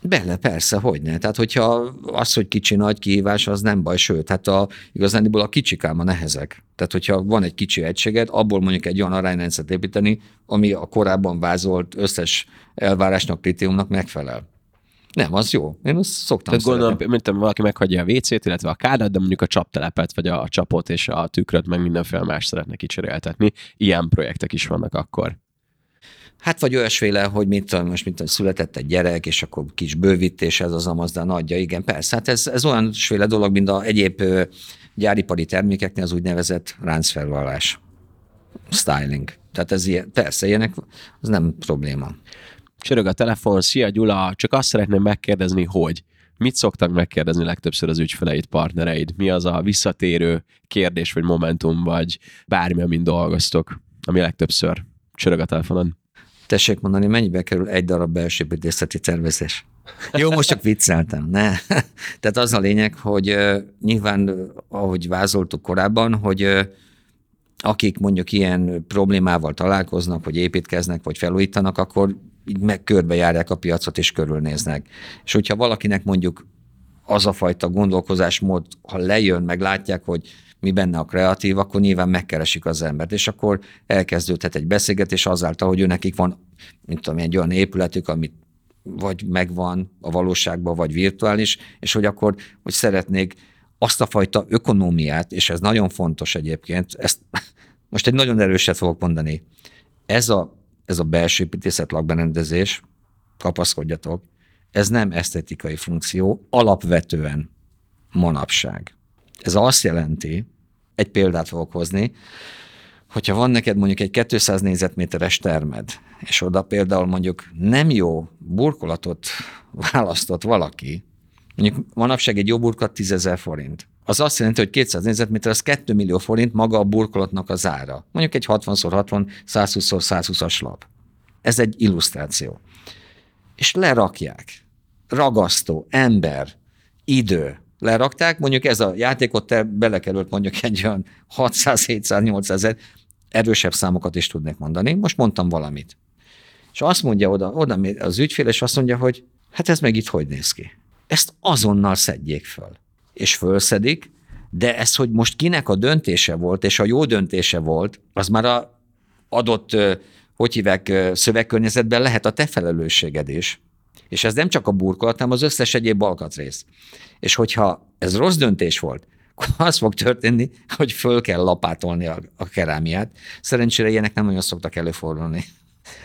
Bele, persze, hogy ne. Tehát, hogyha az, hogy kicsi nagy kihívás, az nem baj, sőt, hát a, igazániból a kicsik ám a nehezek. Tehát, hogyha van egy kicsi egységed, abból mondjuk egy olyan arányrendszert építeni, ami a korábban vázolt összes elvárásnak, kritériumnak megfelel. Nem, az jó. Én azt szoktam Tehát gondolom, mint valaki meghagyja a WC-t, illetve a kádat, de mondjuk a csaptelepet, vagy a csapot és a tükröt, meg mindenféle más szeretne kicseréltetni. Ilyen projektek is vannak akkor. Hát vagy olyasféle, hogy mint tudom, most mint született egy gyerek, és akkor kis bővítés ez az amazdán adja, igen, persze. Hát ez, ez olyan féle dolog, mint a egyéb gyáripari termékeknél az úgynevezett ráncfelvallás, styling. Tehát ez ilyen, persze, ilyenek, az nem probléma. Csörög a telefon, szia Gyula, csak azt szeretném megkérdezni, hogy mit szoktak megkérdezni legtöbbször az ügyfeleid, partnereid? Mi az a visszatérő kérdés, vagy momentum, vagy bármi, amin dolgoztok, ami legtöbbször csörög a telefonon? Tessék mondani, mennyibe kerül egy darab belső építészeti tervezés? Jó, most csak vicceltem, ne. Tehát az a lényeg, hogy nyilván, ahogy vázoltuk korábban, hogy akik mondjuk ilyen problémával találkoznak, vagy építkeznek, vagy felújítanak, akkor így meg körbejárják a piacot, és körülnéznek. És hogyha valakinek mondjuk az a fajta gondolkozásmód, ha lejön, meg látják, hogy mi benne a kreatív, akkor nyilván megkeresik az embert, és akkor elkezdődhet egy beszélgetés azáltal, hogy nekik van, mint tudom, egy olyan épületük, amit vagy megvan a valóságban, vagy virtuális, és hogy akkor, hogy szeretnék azt a fajta ökonómiát, és ez nagyon fontos egyébként, ezt most egy nagyon erőset fogok mondani, ez a, ez a belső építészet lakberendezés, kapaszkodjatok, ez nem esztetikai funkció, alapvetően manapság. Ez azt jelenti, egy példát fogok hozni, hogyha van neked mondjuk egy 200 négyzetméteres termed, és oda például mondjuk nem jó burkolatot választott valaki, mondjuk manapság egy jó burkolat 10 ezer forint. Az azt jelenti, hogy 200 négyzetméter az 2 millió forint maga a burkolatnak az ára. Mondjuk egy 60x60, 120x120-as lap. Ez egy illusztráció. És lerakják. Ragasztó, ember, idő, lerakták, mondjuk ez a játékot te belekerült mondjuk egy olyan 600, 700, 800 ezer, erősebb számokat is tudnék mondani. Most mondtam valamit. És azt mondja oda, oda az ügyfél, és azt mondja, hogy hát ez meg itt hogy néz ki. Ezt azonnal szedjék föl. És fölszedik, de ez, hogy most kinek a döntése volt, és a jó döntése volt, az már a adott, hogy hívják, szövegkörnyezetben lehet a te felelősséged is. És ez nem csak a burkolat, hanem az összes egyéb alkatrész. És hogyha ez rossz döntés volt, akkor az fog történni, hogy föl kell lapátolni a, a kerámiát. Szerencsére ilyenek nem nagyon szoktak előfordulni.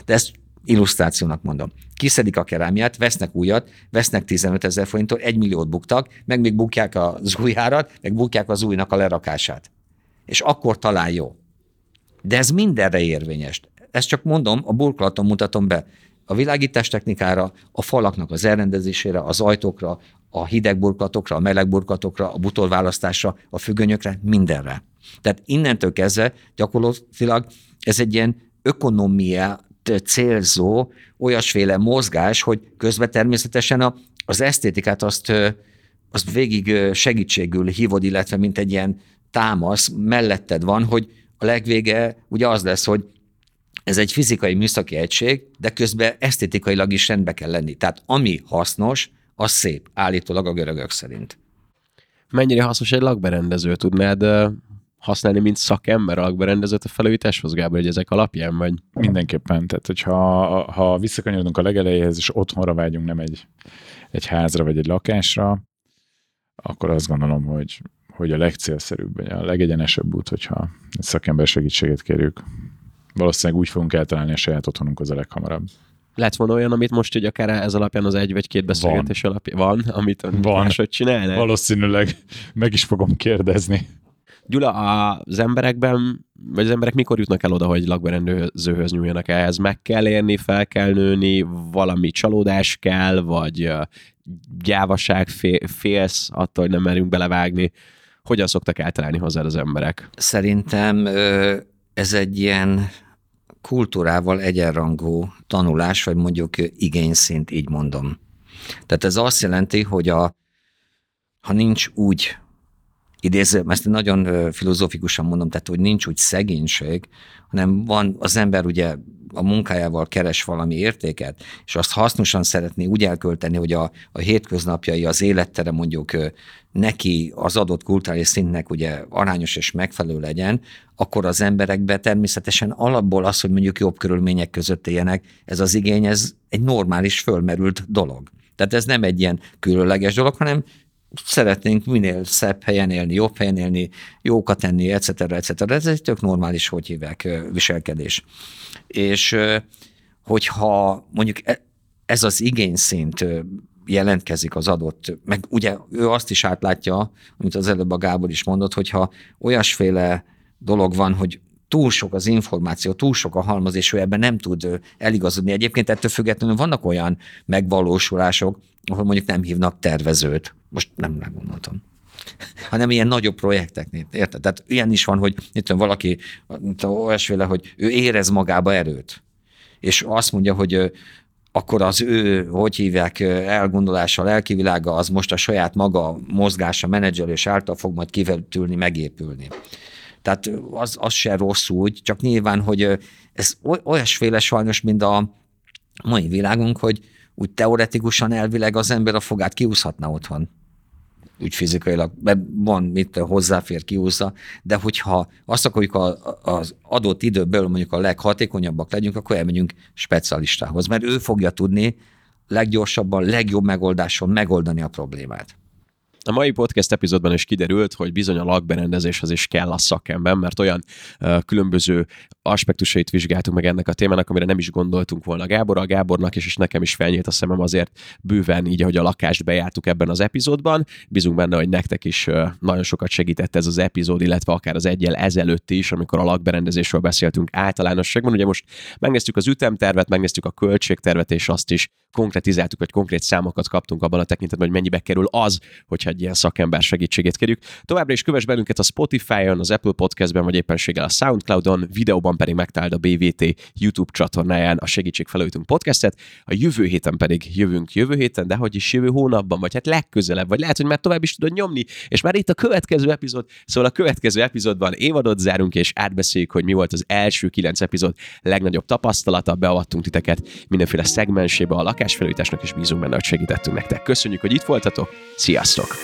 De ezt illusztrációnak mondom. Kiszedik a kerámiát, vesznek újat, vesznek 15 ezer forintot, egy milliót buktak, meg még bukják az újjárat, meg bukják az újnak a lerakását. És akkor talán jó. De ez mindenre érvényes. Ezt csak mondom, a burkolaton mutatom be a világítás technikára, a falaknak az elrendezésére, az ajtókra, a hideg burkatokra, a meleg burkatokra, a butolválasztásra, a függönyökre, mindenre. Tehát innentől kezdve gyakorlatilag ez egy ilyen ökonomia célzó olyasféle mozgás, hogy közben természetesen a, az esztétikát azt azt végig segítségül hívod, illetve mint egy ilyen támasz melletted van, hogy a legvége ugye az lesz, hogy ez egy fizikai műszaki egység, de közben esztétikailag is rendbe kell lenni. Tehát ami hasznos, az szép, állítólag a görögök szerint. Mennyire hasznos egy lakberendező? Tudnád használni, mint szakember a lakberendezőt a felújításhoz, Gábor, hogy ezek alapján vagy? Mindenképpen. Tehát, hogyha ha visszakanyarodunk a legelejéhez, és otthonra vágyunk, nem egy, egy házra vagy egy lakásra, akkor azt gondolom, hogy, hogy a legcélszerűbb, a legegyenesebb út, hogyha egy szakember segítségét kérjük. Valószínűleg úgy fogunk eltalálni a saját otthonunkhoz a leghamarabb. Lett volna olyan, amit most így akár ez alapján az egy vagy két beszélgetés van. alapján van, amit van. máshogy csinálnál? Valószínűleg meg is fogom kérdezni. Gyula, az emberekben, vagy az emberek mikor jutnak el oda, hogy lakberendezőhöz nyúljanak ehhez? Meg kell érni, fel kell nőni, valami csalódás kell, vagy gyávaság, félsz attól, hogy nem merünk belevágni. Hogyan szoktak eltalálni hozzá az emberek? Szerintem ez egy ilyen kultúrával egyenrangú tanulás, vagy mondjuk igényszint, így mondom. Tehát ez azt jelenti, hogy a, ha nincs úgy idéző, ezt nagyon filozófikusan mondom, tehát hogy nincs úgy szegénység, hanem van az ember ugye a munkájával keres valami értéket, és azt hasznosan szeretné úgy elkölteni, hogy a, a hétköznapjai, az élettere mondjuk neki az adott kulturális szintnek ugye arányos és megfelelő legyen, akkor az emberekbe természetesen alapból az, hogy mondjuk jobb körülmények között éljenek, ez az igény, ez egy normális, fölmerült dolog. Tehát ez nem egy ilyen különleges dolog, hanem szeretnénk minél szebb helyen élni, jobb helyen élni, jókat tenni, etc. etc. Ez egy tök normális, hogy hívják, viselkedés. És hogyha mondjuk e, ez az igényszint jelentkezik az adott, meg ugye ő azt is átlátja, amit az előbb a Gábor is mondott, hogyha olyasféle dolog van, hogy túl sok az információ, túl sok a halmaz, és ő ebben nem tud eligazodni. Egyébként ettől függetlenül vannak olyan megvalósulások, ahol mondjuk nem hívnak tervezőt. Most nem megmondhatom hanem ilyen nagyobb projekteknél. Érted? Tehát ilyen is van, hogy itt van valaki olyasféle, hogy ő érez magába erőt. És azt mondja, hogy akkor az ő, hogy hívják, elgondolása, lelkivilága, az most a saját maga mozgása, menedzselés által fog majd kivetülni, megépülni. Tehát az, az se rossz úgy, csak nyilván, hogy ez olyasféle sajnos, mint a mai világunk, hogy úgy teoretikusan elvileg az ember a fogát kiúszhatna otthon úgy fizikailag, mert van, mit hozzáfér, kiúzza, de hogyha azt akarjuk a, az adott időből mondjuk a leghatékonyabbak legyünk, akkor elmegyünk specialistához, mert ő fogja tudni leggyorsabban, legjobb megoldáson megoldani a problémát. A mai podcast epizódban is kiderült, hogy bizony a lakberendezéshez is kell a szakember, mert olyan különböző aspektusait vizsgáltunk meg ennek a témának, amire nem is gondoltunk volna Gábor, a Gábornak is, és nekem is felnyílt a szemem azért bőven így, ahogy a lakást bejártuk ebben az epizódban. Bízunk benne, hogy nektek is nagyon sokat segített ez az epizód, illetve akár az egyel ezelőtt is, amikor a lakberendezésről beszéltünk általánosságban. Ugye most megnéztük az ütemtervet, megnéztük a költségtervet, és azt is konkretizáltuk, vagy konkrét számokat kaptunk abban a tekintetben, hogy mennyibe kerül az, hogyha egy ilyen szakember segítségét kérjük. Továbbra is kövess bennünket a Spotify-on, az Apple Podcast-ben, vagy éppenséggel a Soundcloud-on, videóban pedig megtaláld a BVT YouTube csatornáján a Segítség Felújítunk podcastet. A jövő héten pedig jövünk jövő héten, de hogy is jövő hónapban, vagy hát legközelebb, vagy lehet, hogy már tovább is tudod nyomni, és már itt a következő epizód, szóval a következő epizódban évadot zárunk, és átbeszéljük, hogy mi volt az első kilenc epizód legnagyobb tapasztalata, beavattunk titeket mindenféle szegmensébe a lakásfelújításnak, és bízunk benne, hogy segítettünk nektek. Köszönjük, hogy itt voltatok, sziasztok!